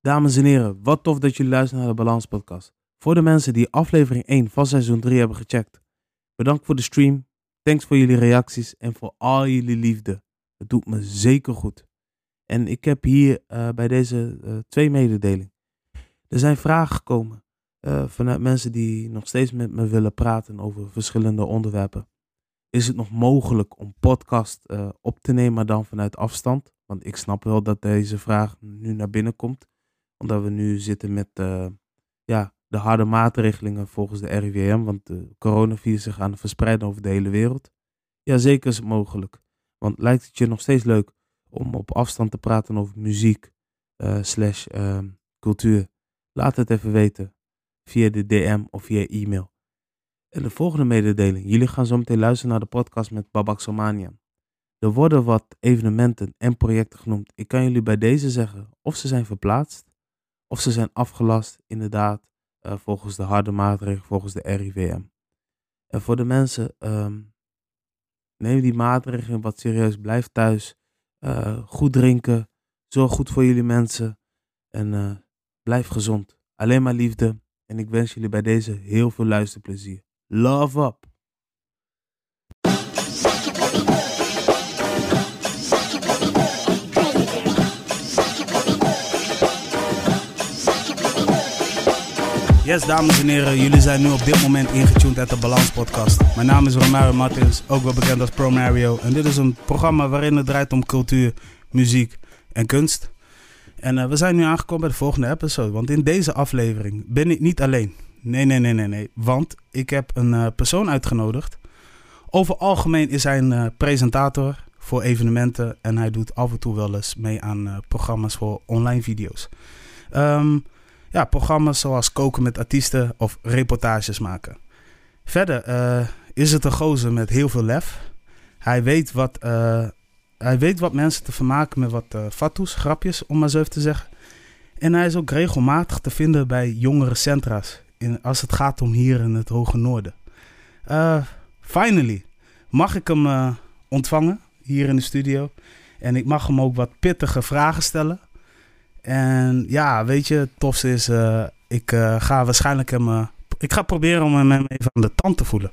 Dames en heren, wat tof dat jullie luisteren naar de Balans Podcast. Voor de mensen die aflevering 1 van seizoen 3 hebben gecheckt, bedankt voor de stream. Thanks voor jullie reacties en voor al jullie liefde. Het doet me zeker goed. En ik heb hier uh, bij deze uh, twee mededelingen. Er zijn vragen gekomen uh, vanuit mensen die nog steeds met me willen praten over verschillende onderwerpen. Is het nog mogelijk om podcast op te nemen, maar dan vanuit afstand? Want ik snap wel dat deze vraag nu naar binnen komt omdat we nu zitten met uh, ja, de harde maatregelingen volgens de RIVM. Want de coronavirus gaan verspreiden over de hele wereld. Ja, zeker is het mogelijk. Want lijkt het je nog steeds leuk om op afstand te praten over muziek uh, slash uh, cultuur? Laat het even weten via de DM of via e-mail. En de volgende mededeling. Jullie gaan zo meteen luisteren naar de podcast met Babak Somanian. Er worden wat evenementen en projecten genoemd. Ik kan jullie bij deze zeggen of ze zijn verplaatst of ze zijn afgelast, inderdaad, uh, volgens de harde maatregelen, volgens de RIVM. En voor de mensen, um, neem die maatregelen wat serieus. Blijf thuis. Uh, goed drinken. Zorg goed voor jullie mensen. En uh, blijf gezond. Alleen maar liefde. En ik wens jullie bij deze heel veel luisterplezier. Love up! Yes, dames en heren, jullie zijn nu op dit moment ingetuned uit de Balans Podcast. Mijn naam is Romario Martins, ook wel bekend als Pro Mario. En dit is een programma waarin het draait om cultuur, muziek en kunst. En uh, we zijn nu aangekomen bij de volgende episode. Want in deze aflevering ben ik niet alleen. Nee, nee, nee, nee, nee. Want ik heb een uh, persoon uitgenodigd. Over algemeen is hij een uh, presentator voor evenementen. En hij doet af en toe wel eens mee aan programma's voor online video's. Um, ja, programma's zoals koken met artiesten of reportages maken. Verder uh, is het een gozer met heel veel lef. Hij weet wat, uh, hij weet wat mensen te vermaken met wat uh, grapjes, om maar zo even te zeggen. En hij is ook regelmatig te vinden bij jongere centra's. In, als het gaat om hier in het Hoge Noorden. finally, mag ik hem ontvangen hier in de studio. En ik mag hem ook wat pittige vragen stellen. En ja, weet je, het tofste is, uh, ik uh, ga waarschijnlijk hem, uh, ik ga proberen om hem even aan de tand te voelen.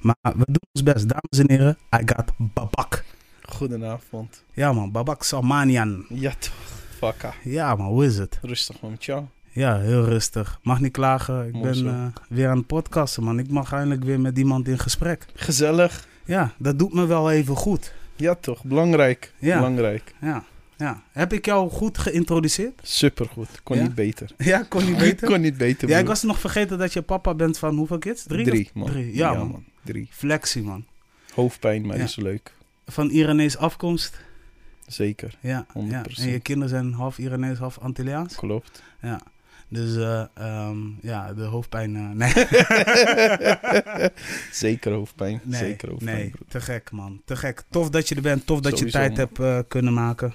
Maar we doen ons best, dames en heren. I got Babak. Goedenavond. Ja man, Babak Salmanian. Ja toch, fakka. Ja man, hoe is het? Rustig man, ciao. Ja, heel rustig. Mag niet klagen. Ik Mooi ben weer aan het podcasten man. Ik mag eindelijk weer met iemand in gesprek. Gezellig. Ja, dat doet me wel even goed. Ja toch, belangrijk. Ja. Belangrijk. Ja. Ja. Heb ik jou goed geïntroduceerd? Supergoed. Kon ja? niet beter. Ja, kon niet beter? kon niet beter, Ja, ik was nog vergeten dat je papa bent van hoeveel kids? Drie? Drie, man. Drie. Ja, ja man. man. Drie. Flexie, man. Hoofdpijn, maar is leuk. Van Iranees afkomst? Zeker, ja, 100%. Ja. En je kinderen zijn half Iranees, half Antilliaans? Klopt. Ja. Dus uh, um, ja, de hoofdpijn. Uh, nee. Zeker hoofdpijn. Nee, Zeker hoofdpijn. Nee, broer. te gek man. Te gek. Tof dat je er bent. Tof dat Sowieso, je tijd man. hebt uh, kunnen maken.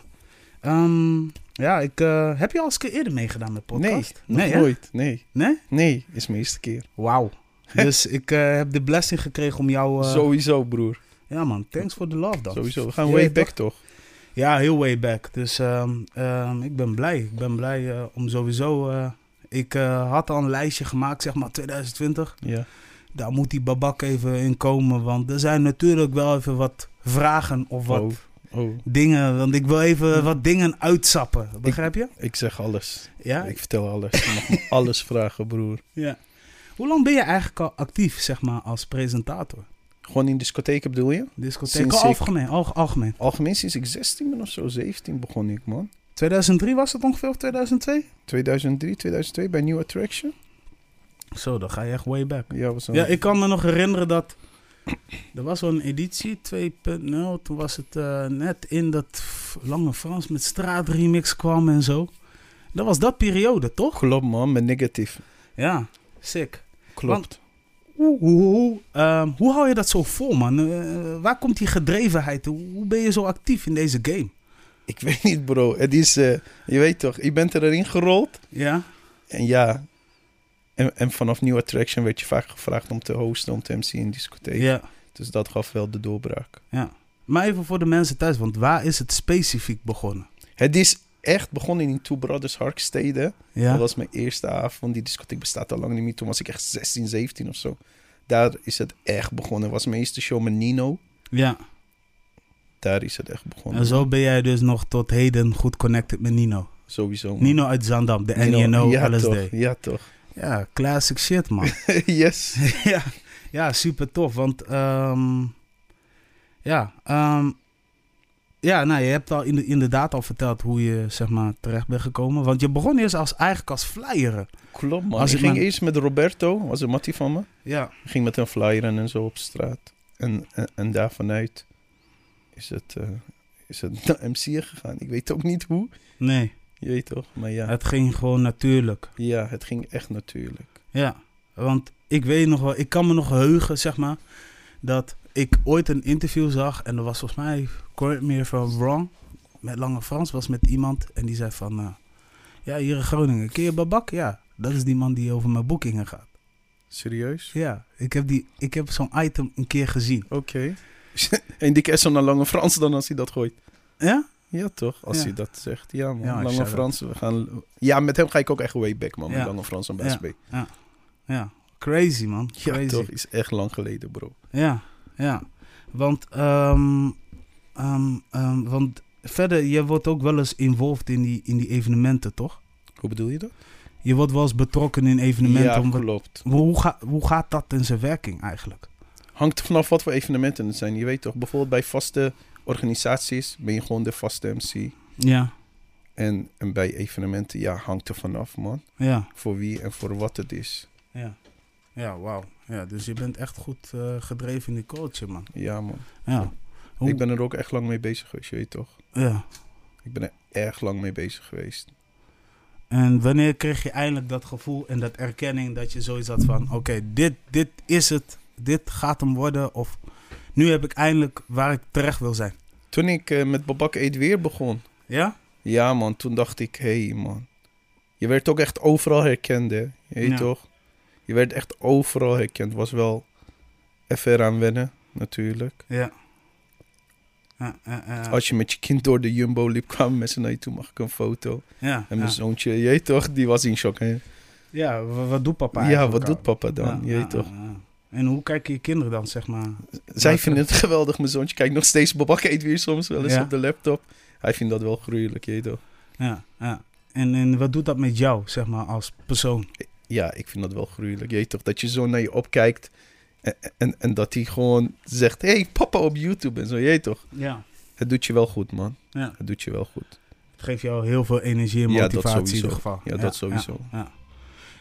Um, ja, ik, uh, heb je al eens een keer eerder meegedaan met podcast? Nee, nee nooit. Nee. Nee? Nee, is mijn eerste keer. Wauw. dus ik uh, heb de blessing gekregen om jou... Uh... Sowieso, broer. Ja man, thanks for the love dan. Sowieso, we gaan way back toch? toch? Ja, heel way back. Dus um, um, ik ben blij. Ik ben blij om sowieso... ik had al een lijstje gemaakt, zeg maar 2020. Ja. Daar moet die babak even in komen, want er zijn natuurlijk wel even wat vragen of wat... Oh. Oh. Dingen, want ik wil even wat dingen uitsappen. Begrijp je? Ik, ik zeg alles. Ja? Ik vertel alles. Je mag me alles vragen, broer. Ja. Hoe lang ben je eigenlijk al actief, zeg maar, als presentator? Gewoon in discotheken bedoel je? Discotheken, algemeen, al, algemeen. Algemeen sinds ik 16 ben of zo, 17 begon ik, man. 2003 was het ongeveer, of 2002? 2003, 2002 bij New Attraction. Zo, dan ga je echt way back. Ja, was ja ik kan me nog herinneren dat er was wel een editie 2.0. Toen was het uh, net in dat Lange Frans met straatremix kwam en zo. Dat was dat periode, toch? Klopt man, met negatief. Ja, sick. Klopt. Want, hoe, hoe, uh, hoe hou je dat zo vol, man? Uh, waar komt die gedrevenheid? Hoe ben je zo actief in deze game? Ik weet niet, bro. Het is, je weet toch, je bent erin gerold. Ja. En ja, en, en, vanaf New Attraction werd je vaak gevraagd om te hosten, om te MC in discotheek. Ja. Dus dat gaf wel de doorbraak. Ja. Maar even voor de mensen thuis, want waar is het specifiek begonnen? Het is echt begonnen in Two Brothers Harkstede. Ja? Dat was mijn eerste avond. Die discotheek bestaat al lang niet meer. Toen was ik echt 16, 17 of zo. Daar is het echt begonnen. Was mijn eerste show met Nino. ja. Daar is het echt begonnen. En zo ben jij dus nog tot heden goed connected met Nino. Sowieso. man. Nino uit Zandam, de Nino, NNO ja, LSD. Toch, ja, toch. Ja, classic shit, man. yes. ja, ja, super tof. Want ehm, ja, ehm, ja, nou, je hebt al in- inderdaad al verteld hoe je zeg maar terecht bent gekomen. Want je begon eerst als, eigenlijk als flyeren. Klopt, man. Als ik ging maar- eerst met Roberto, was een mattie van me. Ja, Ik ging met een flyer en zo op straat. En, en, en daar vanuit is het, eh, is het naar MC'en gegaan. Ik weet ook niet hoe. nee, Je weet toch? Maar ja, het ging gewoon natuurlijk. ja het ging echt natuurlijk. Ja, want ik weet nog wel, ik kan me nog heugen, zeg maar, dat ik ooit een interview zag en dat was volgens mij, correct me if I'm wrong, met Lange Frans was met iemand en die zei van, eh, ja, hier in Groningen, ken je Babak? Ja, dat is die man die over mijn boekingen gaat. Serieus? Ja, ik heb, die, ik heb zo'n item een keer gezien. Oké. en die kerst zo naar Lange Frans dan als hij dat gooit. Ja? Ja, toch? Als Ja. hij dat zegt. Ja, man. Ja, Lange Frans, we gaan... Ja, met hem ga ik ook echt way back, man. Met Ja. Lange Frans en Ja. Best B. Ja, crazy man, Ja, crazy. toch? Is echt lang geleden, bro. Ja, ja. Want, ehm, ehm, ehm, want verder, je wordt ook wel eens involved in die, in die evenementen, toch? Hoe bedoel je dat? Je wordt wel eens betrokken in evenementen. ja, om klopt. hoe, ga, hoe gaat dat in zijn werking eigenlijk? Hangt er vanaf wat voor evenementen het zijn. Je weet toch, bijvoorbeeld bij vaste organisaties ben je gewoon de vaste MC. Ja, En, en bij evenementen, ja, hangt er vanaf, man. ja, Voor wie en voor wat het is. ja. Ja, wauw. Ja, dus je bent echt goed eh, gedreven in die culture, man. Ja, man. Ja. Hoe- Ik ben er ook echt lang mee bezig geweest, je weet toch? ja. Ik ben er erg lang mee bezig geweest. En wanneer kreeg je eindelijk dat gevoel en dat erkenning dat je zoiets had van... Oké, dit, dit is het. Dit gaat hem worden. Of nu heb ik eindelijk waar ik terecht wil zijn. Toen ik eh, met Babak Eet weer begon. Ja? Ja, man. Toen dacht ik, hé, hey, man. Je werd ook echt overal herkend, hè? Je weet Ja. toch? Je werd echt overal herkend. Was wel even eraan wennen, natuurlijk. Ja. Als je met je kind door de Jumbo liep, kwamen mensen naar je toe. Mag ik een foto? ja, En mijn zoontje, je toch? Die was in shock, hè? Ja, wa- wat doet papa Ja, wat doet papa dan? Je toch? Ja, ja. En hoe kijken je kinderen dan, zeg maar? Zij vinden het geweldig. Mijn zoontje kijkt nog steeds Babak Eet weer soms wel eens Ja. op de laptop. Hij vindt dat wel gruwelijk, je toch? Ja, ja. En, en wat doet dat met jou, zeg maar, als persoon? Ja, ik vind dat wel gruwelijk. Je toch, dat je zo naar je opkijkt en, en, en dat hij gewoon zegt, hé, hey, papa op YouTube en zo, je toch. Ja. Het doet je wel goed, man. Ja. Het doet je wel goed. Het geeft jou heel veel energie en Ja, motivatie in ieder geval. Ja, dat sowieso. Ja,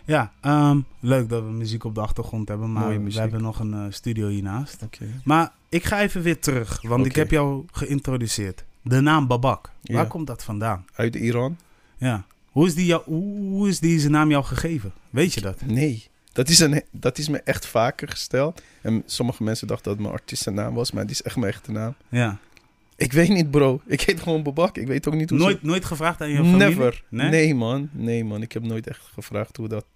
ja. Ehm, leuk dat we muziek op de achtergrond hebben, maar we hebben nog een eh, studio hiernaast. Maar ik ga even weer terug, want ik heb jou geïntroduceerd. De naam Babak, waar komt dat vandaan? Uit Iran? Ja. Hoe is, die jou, hoe is die zijn naam jou gegeven? Weet je dat? Nee. Dat is, een, dat is me echt vaker gesteld. En sommige mensen dachten dat het mijn artiestennaam was, maar het is echt mijn echte naam. Ja. Ik weet niet, bro. Ik heet gewoon Babak. Ik weet ook niet hoe Nooit, ze... nooit gevraagd aan je familie? Never. Nee? Nee? man. Nee, man. Ik heb nooit echt gevraagd hoe, dat,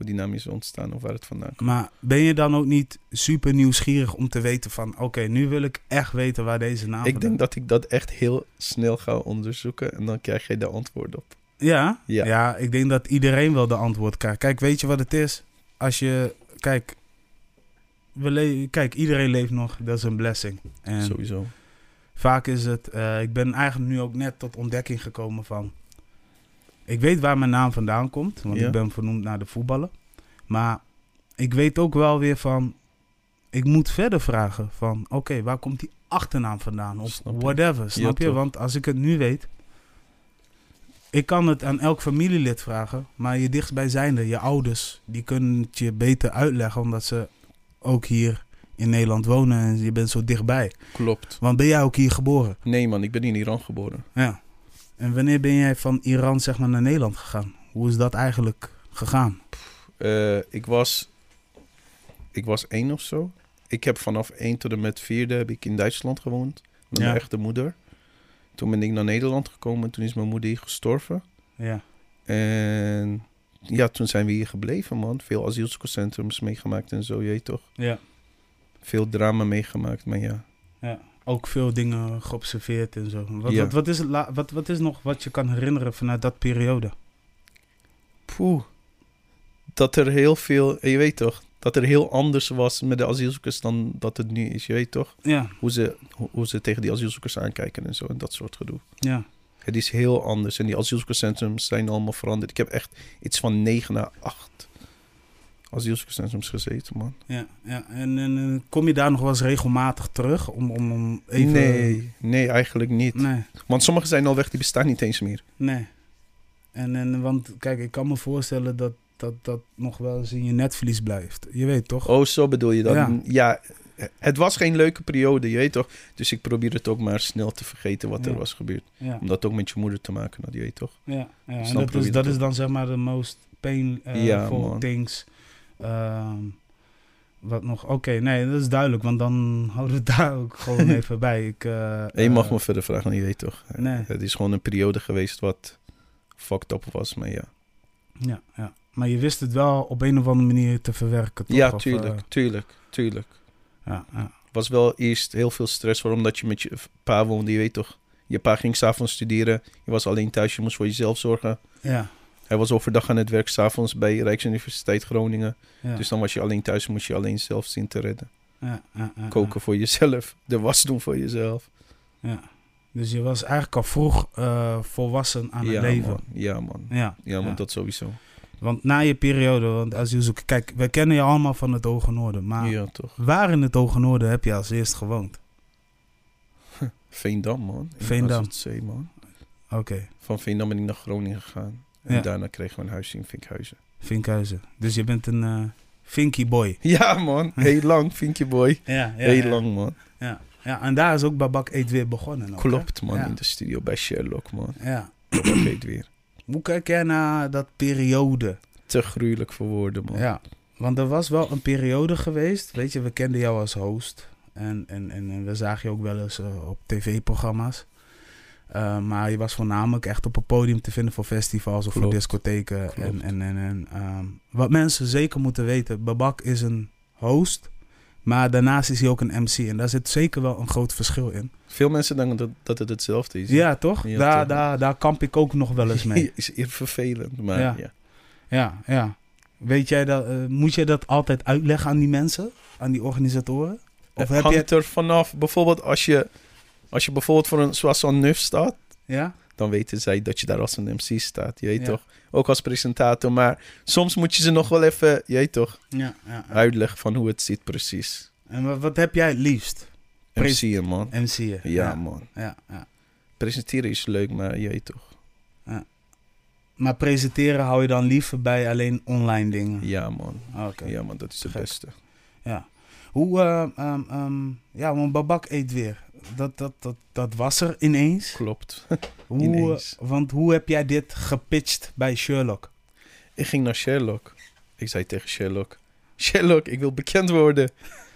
hoe die naam is ontstaan of waar het vandaan komt. Maar ben je dan ook niet super nieuwsgierig om te weten van... Oké, nu wil ik echt weten waar deze naam Ik denk dat ik dat echt heel snel ga onderzoeken en dan krijg je de antwoord op. Ja? Ja. ja, ik denk dat iedereen wel de antwoord krijgt. Kijk, weet je wat het is? Als je... Kijk, we kijk iedereen leeft nog. Dat is een blessing. En Sowieso. vaak is het... eh, ik ben eigenlijk nu ook net tot ontdekking gekomen van... Ik weet waar mijn naam vandaan komt. Want Ja. ik ben vernoemd naar de voetballen. Maar ik weet ook wel weer van... Ik moet verder vragen van... Oké, waar komt die achternaam vandaan? Of Snap whatever, snap je? toch. Want als ik het nu weet... Ik kan het aan elk familielid vragen. Maar je dichtstbijzijnde, je ouders... Die kunnen het je beter uitleggen. Omdat ze ook hier in Nederland wonen. En je bent zo dichtbij. Klopt. Want ben jij ook hier geboren? Nee man, ik ben in Iran geboren. Ja. En wanneer ben jij van Iran zeg maar naar Nederland gegaan? Hoe is dat eigenlijk gegaan? Eh, ik was... Ik was één of zo. Ik heb vanaf één tot en met vierde heb ik in Duitsland gewoond. Met Ja. mijn echte moeder. Toen ben ik naar Nederland gekomen. Toen is mijn moeder hier gestorven. Ja. En ja, toen zijn we hier gebleven, man. Veel asielzoekerscentrums meegemaakt en zo, je toch. Ja. Veel drama meegemaakt, maar ja. ja. Ook veel dingen geobserveerd en zo. Wat, Ja. wat, wat, is het wat, wat is nog wat je kan herinneren vanuit dat periode? Poeh. Dat er heel veel, je weet toch, dat er heel anders was met de asielzoekers dan dat het nu is. Je weet toch, Ja, hoe ze, hoe, hoe ze tegen die asielzoekers aankijken en zo en dat soort gedoe. ja. Het is heel anders en die asielzoekerscentrums zijn allemaal veranderd. Ik heb echt iets van 9 naar 8 asielzoekerscentrums gezeten, man. Ja, ja. En, en eh, kom je daar nog wel eens regelmatig terug om, om, om even... Nee, nee, eigenlijk niet. Nee, Want sommige zijn al weg, die bestaan niet eens meer. nee. En, en, want kijk, ik kan me voorstellen dat dat, dat nog wel eens in je netvlies blijft. Je weet toch? Oh, zo bedoel je dat? Ja. Ja. het was geen leuke periode, je weet toch? Dus ik probeer het ook maar snel te vergeten wat er was gebeurd. Ja, Om dat ook met je moeder te maken, dat je weet toch? ja, ja. En dat, is, dat is dan zeg maar de most painful man. things. Wat nog? Oké, nee, dat is duidelijk, want dan houden we het daar ook gewoon even bij. Ik, eh, je mag eh, me verder vragen, je weet toch? Nee. Het is gewoon een periode geweest wat fucked up was, maar ja. Ja, ja. Maar je wist het wel op een of andere manier te verwerken, toch? Ja, tuurlijk, eh, tuurlijk, tuurlijk. ja, ja. was wel eerst heel veel stress voor, omdat je met je pa woonde, je weet toch? Je pa ging s'avonds studeren, je was alleen thuis, je moest voor jezelf zorgen. ja, Hij was overdag aan het werk, s'avonds bij Rijksuniversiteit Groningen. ja, Dus dan was je alleen thuis, moest je alleen zelf zien te redden. ja, Koken voor jezelf, de was doen voor jezelf. Ja. Dus je was eigenlijk al vroeg eh, volwassen aan het leven. man. Ja, man. Ja, Ja, man, dat sowieso. Want na je periode, want asielzoeker... Kijk, wij kennen je allemaal van het Hoge Noorden. Maar Ja, toch. waar in het Hoge Noorden heb je als eerst gewoond? Veendam, man. In Veendam. Man. Oké, Van Veendam ben ik naar Groningen gegaan. En Ja. daarna kregen we een huis in Vinkhuizen. Vinkhuizen. Dus je bent een eh Vinky boy. Ja, man. Heel lang, Vinkje boy. Ja, ja, Heel lang, man. Ja. ja, en daar is ook Babak Eet weer begonnen. ook? Klopt, man. In de studio bij Sherlock, man. Ja. Dat weet weer. Hoe kijk jij naar dat periode? Te gruwelijk voor woorden, man. Ja, want er was wel een periode geweest. Weet je, we kenden jou als host. En, en, en, en we zagen je ook wel eens eh, op tv-programma's. Eh, maar je was voornamelijk echt op een podium te vinden voor festivals of voor discotheken. En, Klopt. en, en, en, ehm, wat mensen zeker moeten weten: Babak is een host. Maar daarnaast is hij ook een MC. En daar zit zeker wel een groot verschil in. Veel mensen denken dat, dat het hetzelfde is. Ja, toch? Daar. Daar, daar kamp ik ook nog wel eens mee. is vervelend, maar Ja. ja. Ja, ja. Weet jij dat, eh, moet jij dat altijd uitleggen aan die mensen, aan die organisatoren? Of Het heb hangt je... er vanaf. Bijvoorbeeld als je, als je bijvoorbeeld voor een, zoals zo'n NUF staat, Ja? dan weten zij dat je daar als een MC staat. Je weet Ja. toch? Ook als presentator. Maar soms moet je ze nog wel even, je weet toch, Ja, ja, uitleggen van hoe het zit precies. En wat, heb jij het liefst? MC'en, man. MC'en. Ja, man. Ja, ja. Presenteren is leuk, maar je weet toch. Maar presenteren hou je dan liever bij alleen online dingen? Ja, man. Oké. Ja, man, dat is het Gek. beste. Ja. Hoe, ehm, ja, want Babak eet weer. Dat, dat, dat, dat was er ineens. Klopt. Hoe, Ineens. eh, Want hoe heb jij dit gepitcht bij Sherlock? Ik ging naar Sherlock. Ik zei tegen Sherlock: Sherlock, ik wil bekend worden.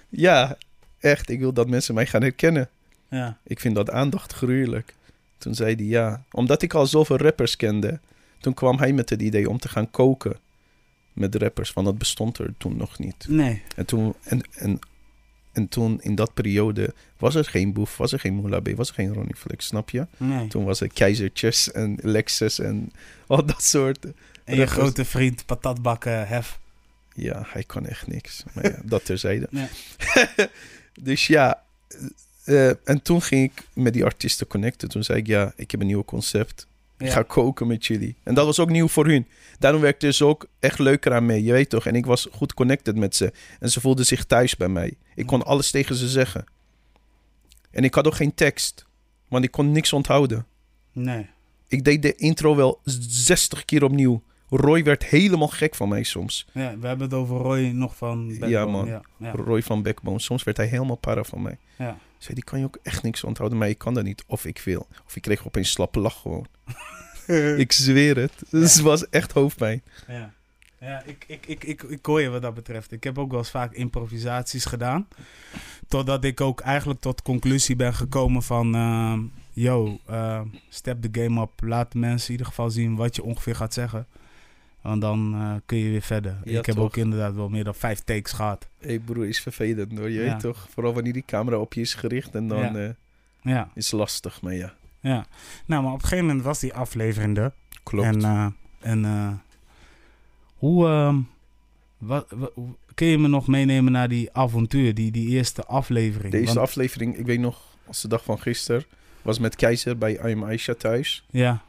Ja, echt. Ik wil dat mensen mij gaan herkennen. Ja. Ik vind dat aandacht gruwelijk. Toen zei hij ja. Omdat ik al zoveel rappers kende. Toen kwam hij met het idee om te gaan koken met rappers. Want dat bestond er toen nog niet. Nee. En toen, en, en, en toen in dat periode was er geen Boef, was er geen Moula B, was er geen Ronnie Flex, snap je? Nee. Toen was er Keizertjes en Lexus en al dat soort. En je grote vriend patatbakken hef. Ja, hij kon echt niks. Maar ja, dat terzijde. Dus ja, eh, en toen ging ik met die artiesten connecten. Toen zei ik, ja, ik heb een nieuw concept. Ik ga koken met jullie. En dat was ook nieuw voor hun. Daarom werkte ze ook echt leuker aan mee, je weet toch? En ik was goed connected met ze. En ze voelden zich thuis bij mij. Ik kon alles tegen ze zeggen. En ik had ook geen tekst. Want ik kon niks onthouden. Nee. Ik deed de intro wel 60 keer opnieuw. Roy werd helemaal gek van mij soms. Ja, we hebben het over Roy nog van Backbone. Ja, man. Ja, ja. Roy van Backbone. Soms werd hij helemaal para van mij. ja. Zei, die kan je ook echt niks onthouden, maar ik kan dat niet. Of ik wil. Of ik kreeg opeens slappe lach gewoon. ik zweer het. Dus het was echt hoofdpijn. Ja, ja ik, ik, ik, ik, ik hoor je wat dat betreft. Ik heb ook wel eens vaak improvisaties gedaan. Totdat ik ook eigenlijk tot de conclusie ben gekomen van... ehm, yo, eh, step the game up. Laat mensen in ieder geval zien wat je ongeveer gaat zeggen. Want dan eh, kun je weer verder. Ja, ik heb toch? ook inderdaad wel meer dan vijf takes gehad. Hé hey broer, is vervelend hoor. Je Ja. weet toch? Vooral wanneer die camera op je is gericht en dan... Ja. eh, Ja, Is lastig, maar ja. ja. Nou, maar op een gegeven moment was die aflevering er. Klopt. En, eh, en hoe, ehm, wat, kun je me nog meenemen naar die avontuur, die, die eerste aflevering? Deze Want- aflevering, ik weet nog, als de dag van gisteren, was met Keizer bij I Am Aisha thuis. Ja,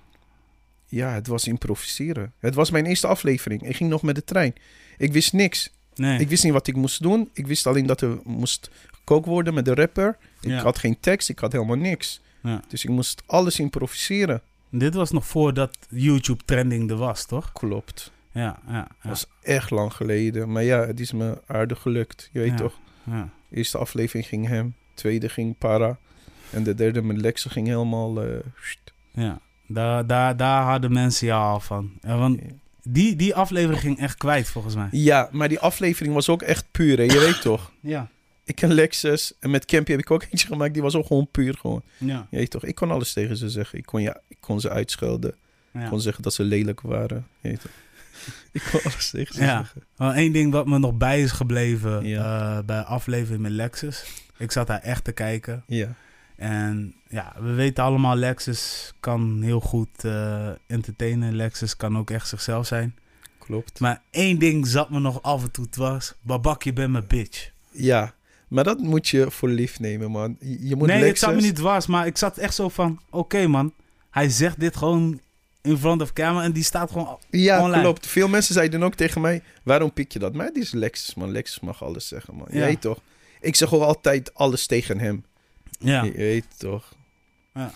Ja, het was improviseren. Het was mijn eerste aflevering. Ik ging nog met de trein. Ik wist niks. nee. Ik wist niet wat ik moest doen. Ik wist alleen dat er moest gekookt worden met de rapper. Ik Ja. had geen tekst, ik had helemaal niks. Ja. Dus ik moest alles improviseren. Dit was nog voordat YouTube trending er was, toch? Klopt. Ja, ja, ja. Dat was echt lang geleden. Maar ja, het is me aardig gelukt. Je weet toch? eerste aflevering ging hem. Tweede ging Para. En de derde met Lexe ging helemaal... eh, ja. Daar, daar, daar hadden mensen jou al van. Ja, want die, die aflevering ging echt kwijt, volgens mij. Ja, maar die aflevering was ook echt puur. Hè? Je weet toch? Ja. Ik ken Lexus. En met Campy heb ik ook eentje gemaakt. Die was ook gewoon puur gewoon. Ja. Je weet toch? Ik kon alles tegen ze zeggen. Ik kon, ja, ik kon ze uitschelden. Ik ja. kon zeggen dat ze lelijk waren. Je weet toch? ik kon alles tegen ze Ja. zeggen. Wel, één ding wat me nog bij is gebleven Ja. eh, bij aflevering met Lexus. Ik zat daar echt te kijken. Ja. En ja, we weten allemaal, Lexus kan heel goed eh, entertainen. Lexus kan ook echt zichzelf zijn. Klopt. Maar één ding zat me nog af en toe dwars. Babak, je bent mijn bitch. Ja. Maar dat moet je voor lief nemen, man. Je, moet nee, Lexus... zat me niet dwars, maar ik zat echt zo van... Oké man, hij zegt dit gewoon in front of camera en die staat gewoon... Ja, online. klopt. Veel mensen zeiden ook tegen mij... Waarom pik je dat? Maar dit is Lexus, man. Lexus mag alles zeggen, man. Ja. weet toch? Ik zeg ook altijd alles tegen hem. Ja, Je weet toch? Ja.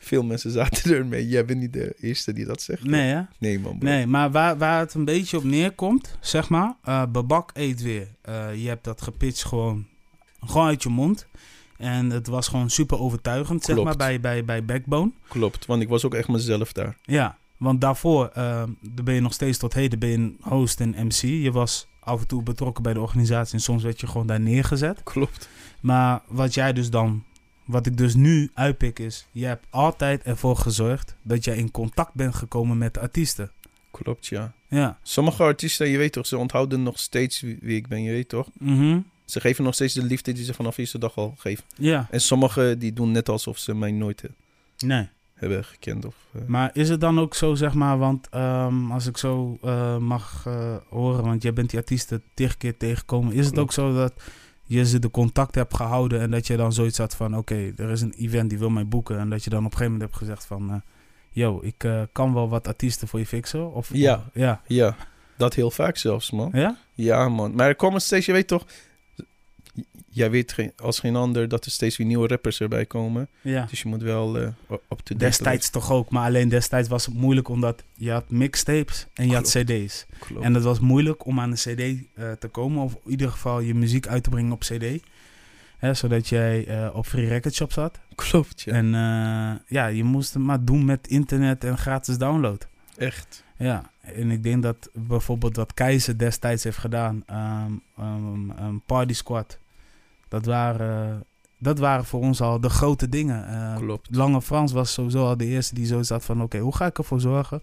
Veel mensen zaten ermee. Jij bent niet de eerste die dat zegt. nee hè? Nee, man. bro. Nee, maar waar, waar het een beetje op neerkomt, zeg maar... eh Babak eet weer. Eh, je hebt dat gepitcht gewoon, gewoon uit je mond. En het was gewoon super overtuigend, zeg maar, bij, bij, bij Backbone. Klopt, want ik was ook echt mezelf daar. Ja, want daarvoor daar ben je nog steeds tot heden ben je host en MC. Je was af en toe betrokken bij de organisatie en soms werd je gewoon daar neergezet. Klopt. Maar wat jij dus dan, wat ik dus nu uitpik is, je hebt altijd ervoor gezorgd dat jij in contact bent gekomen met de artiesten. Klopt, ja. Ja. Sommige artiesten, je weet toch, ze onthouden nog steeds wie, wie ik ben, je weet toch? Mhm. Ze geven nog steeds de liefde die ze vanaf eerste dag al geven. Ja. En sommigen die doen net alsof ze mij nooit eh, Nee. hebben gekend. Of, eh, Maar is het dan ook zo, zeg maar, want ehm, als ik zo eh, mag horen, want jij bent die artiesten tig keer tegengekomen, is het ook zo dat je ze de contact hebt gehouden en dat je dan zoiets had van, oké, er is een event die wil mij boeken en dat je dan op een gegeven moment hebt gezegd van, eh, yo, ik eh, kan wel wat artiesten voor je fixen? Of, Ja. ja. ja, dat heel vaak zelfs, man. Ja? Ja, man. Maar er komen steeds, je weet toch... Jij weet geen, als geen ander dat er steeds weer nieuwe rappers erbij komen. Ja. Dus je moet wel eh op te Destijds toch ook, maar alleen destijds was het moeilijk omdat je had mixtapes en je had cd's. Klopt. En het was moeilijk om aan een CD eh, te komen, of in ieder geval je muziek uit te brengen op CD. Hè, zodat jij eh, op Free Record Shop zat. Klopt, ja. En ja, je moest het maar doen met internet en gratis download. Echt. Ja, en ik denk dat bijvoorbeeld wat Keizer destijds heeft gedaan, ehm, Party Squad, dat waren, dat waren voor ons al de grote dingen. Eh, Klopt. Lange Frans was sowieso al de eerste die zo zat van... oké, hoe ga ik ervoor zorgen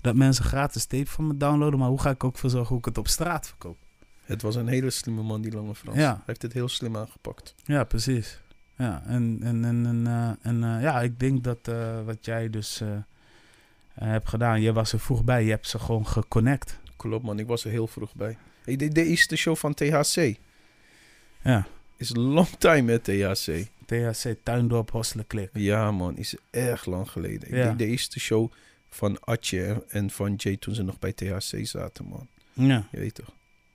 dat mensen gratis tape van me downloaden... maar hoe ga ik ook voor zorgen hoe ik het op straat verkoop? Het was een hele slimme man, die Lange Frans. Ja. Hij heeft het heel slim aangepakt. Ja, precies. Ja, en, en, en, en, eh, en eh, ja, ik denk dat wat jij dus hebt gedaan... je was er vroeg bij, je hebt ze gewoon geconnect. Klopt, man. Ik was er heel vroeg bij. Ik deed de eerste show van THC. Ja, Is long time met THC. THC, Tuindorp, Hostelen, Klik. Ja, man. Is erg lang geleden. Ik Ja. deed de eerste show van Atje en- van Jay toen ze nog bij THC zaten, man. Ja, Je weet toch.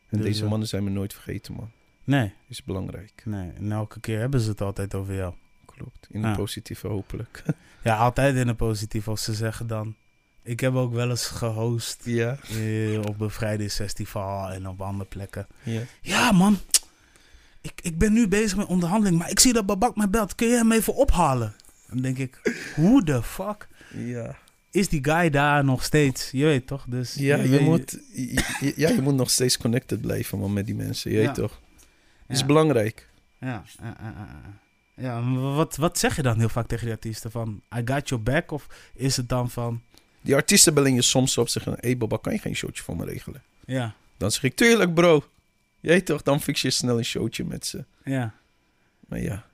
En Dus, deze eh, mannen zijn me nooit vergeten, man. nee, Is belangrijk. nee. En elke keer hebben ze het altijd over jou. Klopt. In Ja. een positieve hopelijk. Ja, altijd in een positief. Als ze zeggen dan... Ik heb ook wel eens gehost ja. eh, op Bevrijdingsfestival en op andere plekken. Ja. Ja, man. Ik, ik ben nu bezig met onderhandeling, maar ik zie dat Babak mij belt. Kun je hem even ophalen? Dan denk ik, hoe de fuck Ja. is die guy daar nog steeds? Je weet toch? Dus Ja, je, moet, je, ja, je moet nog steeds connected blijven man, met die mensen. Je Ja. weet toch. Is Ja. belangrijk. Ja, ja, wat, wat zeg je dan heel vaak tegen die artiesten? Van, I got your back? Of is het dan van, Die artiesten bellen je soms op zeggen... Hé hey Baba, kan je geen showtje voor me regelen? ja, Dan zeg ik, tuurlijk bro. Jij toch, dan fix je snel een showtje met ze. ja, Maar ja,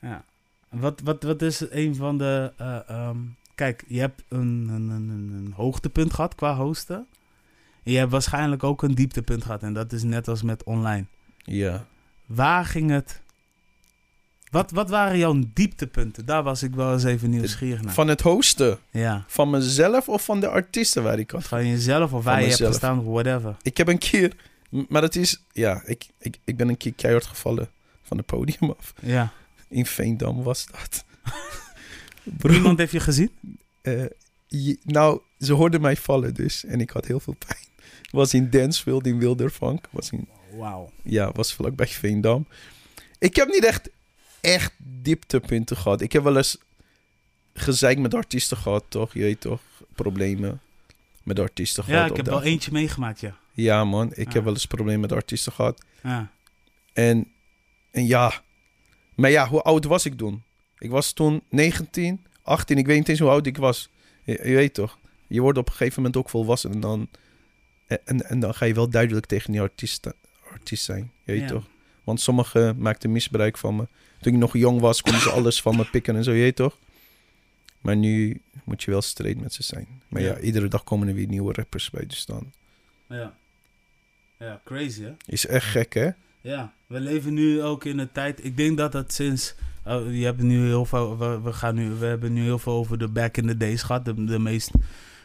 ja. Wat, wat, wat is een van de... eh, ehm, kijk, je hebt een, een, een, een, hoogtepunt gehad qua hosten. En je hebt waarschijnlijk ook een dieptepunt gehad. En dat is net als met online. Ja. Waar ging het... Wat, wat waren jouw dieptepunten? Daar was ik wel eens even nieuwsgierig naar. Van het hosten. Ja. Van mezelf of van de artiesten waar ik had? Van jezelf of waar je hebt gestaan of whatever. Ik heb een keer... Maar dat is... Ja, ik, ik, ik ben een keer keihard gevallen van het podium af. Ja. In Veendam was dat. Bro, Niemand heeft je gezien? eh, je- nou, ze hoorden mij vallen dus. En ik had heel veel pijn. Was in Dansfield in Wildervank. Was in, Wauw. ja, was vlakbij Veendam. Ik heb niet echt, echt dieptepunten gehad. Ik heb wel eens gezeik met artiesten gehad, toch? Je weet toch? Problemen met artiesten gehad. Ja, ik heb wel eentje meegemaakt, ja. Ja, man. Ik heb wel eens problemen met artiesten gehad. Ja. En, en ja. Maar ja, hoe oud was ik toen? Ik was toen 19, 18. Ik weet niet eens hoe oud ik was. Je, je weet toch? Je wordt op een gegeven moment ook volwassen. En dan, en, en dan ga je wel duidelijk tegen die artiest, artiest zijn. Je weet Ja. toch? Want sommigen maakten misbruik van me. Toen ik nog jong was, konden ze alles van me pikken en zo. Je weet toch? Maar nu moet je wel straight met ze zijn. Maar ja, Ja. iedere dag komen er weer nieuwe rappers bij. Dus dan Ja. Ja, crazy, hè? is echt gek, hè? Ja, we leven nu ook in een tijd. Ik denk dat het sinds. oh, je hebt nu heel veel. We, we, gaan nu, we hebben nu heel veel over de back in the days gehad. De, de meest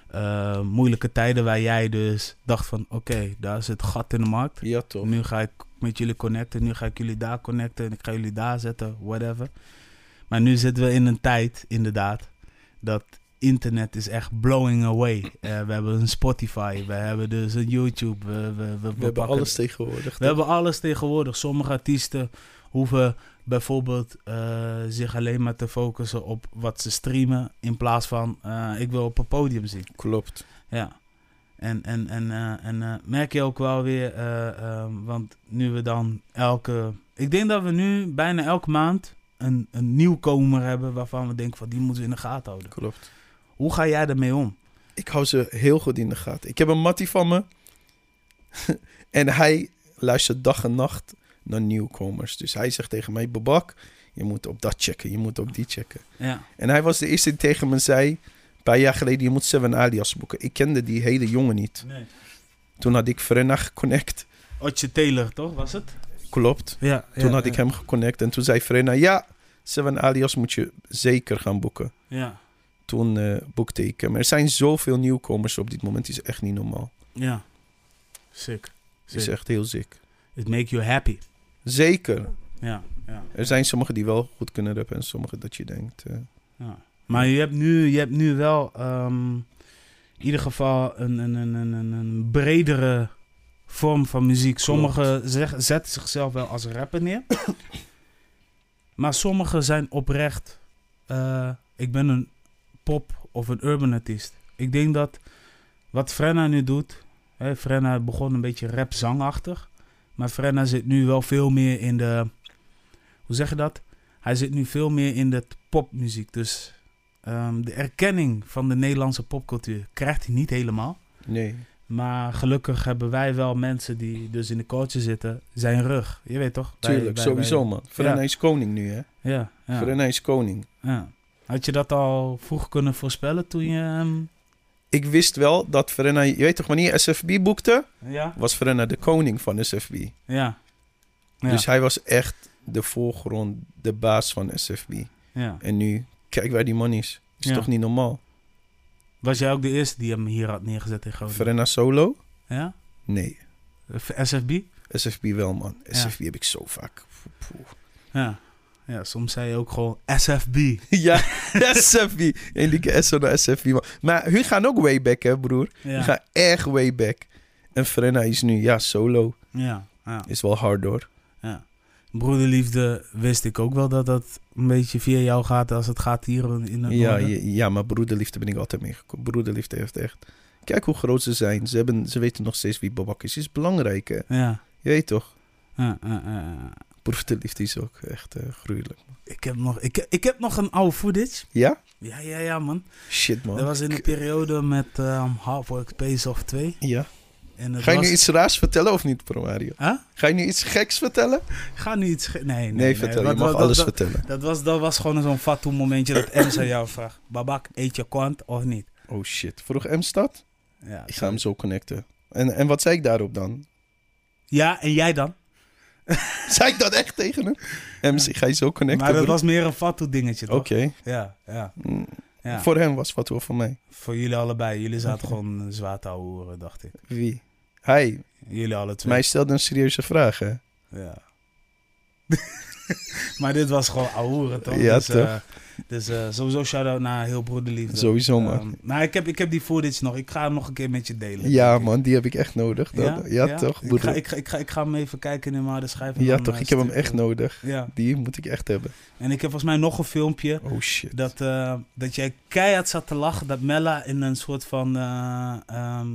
eh, moeilijke tijden waar jij dus dacht van... Oké, daar is het gat in de markt. Ja, toch? Nu ga ik met jullie connecten. Nu ga ik jullie daar connecten. En ik ga jullie daar zetten. Whatever. Maar nu zitten we in een tijd, inderdaad. Dat internet is echt blowing away. Eh, we hebben een Spotify. We hebben dus een YouTube. We, we, we, we We hebben pakken- alles tegenwoordig. we toch? hebben alles tegenwoordig. Sommige artiesten hoeven bijvoorbeeld eh, zich alleen maar te focussen op wat ze streamen. In plaats van eh, ik wil op een podium zien. Klopt. Ja. En, en, en, en merk je ook wel weer, want nu we dan elke. Ik denk dat we nu bijna elke maand een, een nieuwkomer hebben waarvan we denken van die moeten we in de gaten houden. Klopt. Hoe ga jij ermee om? Ik hou ze heel goed in de gaten. Ik heb een mattie van me. en hij luistert dag en nacht naar nieuwkomers. Dus hij zegt tegen mij, Babak, je moet op dat checken. Je moet op die checken. Ja. En hij was de eerste die tegen me zei... Een paar jaar geleden, je moet Seven Alias boeken. Ik kende die hele jongen niet. Nee. Toen had ik Frenna geconnect. Otje Taylor, toch? Was het? Klopt. Ja. Toen had ik hem geconnect. En toen zei Frenna, ja, Seven Alias moet je zeker gaan boeken. Ja. Toen eh, boekte ik hem. Er zijn zoveel nieuwkomers op dit moment. Is echt niet normaal. Ja. Sick. Is Sick. echt heel ziek. It make you happy. Zeker. Ja. ja. Er zijn sommigen die wel goed kunnen rappen en sommigen dat je denkt... eh, Ja. Maar je hebt nu, je hebt nu wel ehm, in ieder geval een, een, een, een, een- bredere vorm van muziek. Sommigen zeg, zetten zichzelf wel als rapper neer. maar sommigen zijn oprecht. eh, ik ben een pop of een urban artiest. Ik denk dat wat Frenna nu doet. Hè, Frenna begon een beetje rap-zangachtig. Maar Frenna zit nu wel veel meer in de. Hoe zeg je dat? Hij zit nu veel meer in de popmuziek. Dus ehm, de erkenning van de Nederlandse popcultuur krijgt hij niet helemaal. nee. Maar gelukkig hebben wij wel mensen die dus in de culture zitten, zijn rug. Je weet toch? Wij- Tuurlijk, wij- sowieso wij- man. Frenna Ja. is koning nu hè. Ja, ja, Frenna is koning. ja. Had je dat al vroeg kunnen voorspellen toen je... ehm, Ik wist wel dat Frenna... Je weet toch, wanneer SFB boekte, ja? was Frenna de koning van SFB. Ja. Ja. Dus hij was echt de voorgrond, de baas van SFB. ja. En nu, kijk waar die man is. Is Ja. toch niet normaal? Was jij ook de eerste die hem hier had neergezet in Groningen? Frenna solo? Ja? Nee. SFB? SFB wel man. SFB heb ik zo vaak. Poeh. Ja. Ja, soms zei je ook gewoon SFB. ja, SFB. En die S naar SFB man. Maar hun gaan ook way back hè broer. Hun Ja. gaan echt way back. En Frenna is nu, ja, solo. Ja. Ja. Is wel hard hoor. Ja. Broederliefde wist ik ook wel dat dat een beetje via jou gaat als het gaat hier in het Ja, ja, ja, maar broederliefde ben ik altijd meegekomen. Broederliefde heeft echt... Kijk hoe groot ze zijn. Ze, hebben, ze weten nog steeds wie Babak is. is belangrijk, hè? Ja. Je weet toch? Ja, ja, ja, ja. Broederliefde is ook echt eh, gruwelijk. Ik, heb nog, ik, ik heb nog een oude footage. Ja? Ja, ja, ja, man. Shit, man. Dat was in de periode met um, Half-Work Space of 2. Ja. Ga je was... nu iets raars vertellen of niet, Pro Mario? Huh? Ga je nu iets geks vertellen? Ga nu iets... Nee, nee, Nee, vertel. Je mag alles dat, vertellen. Dat was, dat was gewoon zo'n fatu momentje dat Ems aan jou vraagt. Babak, eet je kwant of niet? Oh shit. Vroeg Ems dat? Ja, Ik ga hem zo connecten. En, en wat zei ik daarop dan? ja, en jij dan? Zei ik dat echt tegen hem? Ik ga je zo connecten. maar dat broer. was meer een fatu dingetje, toch? Oké. Ja, ja, Mm, ja. Voor, Voor hem was wel voor mij. jullie allebei. Jullie zaten gewoon zwaar te horen, dacht ik. Wie? Hij. Jullie alle twee. Mij stelde een serieuze vraag, hè? Ja. maar dit was gewoon ahoeren, toch? Ja, dus, toch? eh, dus eh, sowieso shout-out naar heel broederliefde. Sowieso, man. Ehm, maar ik heb, ik heb die footage nog. Ik ga hem nog een keer met je delen. ja, man, die heb ik echt nodig. Dat- ja, toch? Ik ga, ik, ga, ik, ga, ik ga hem even kijken in mijn harde schijf. ja, toch? eh, Ik heb hem echt nodig. Ja, Die moet ik echt hebben. en ik heb volgens mij nog een filmpje. Oh shit. Dat, eh, dat jij keihard zat te lachen. Dat Mella in een soort van eh ehm,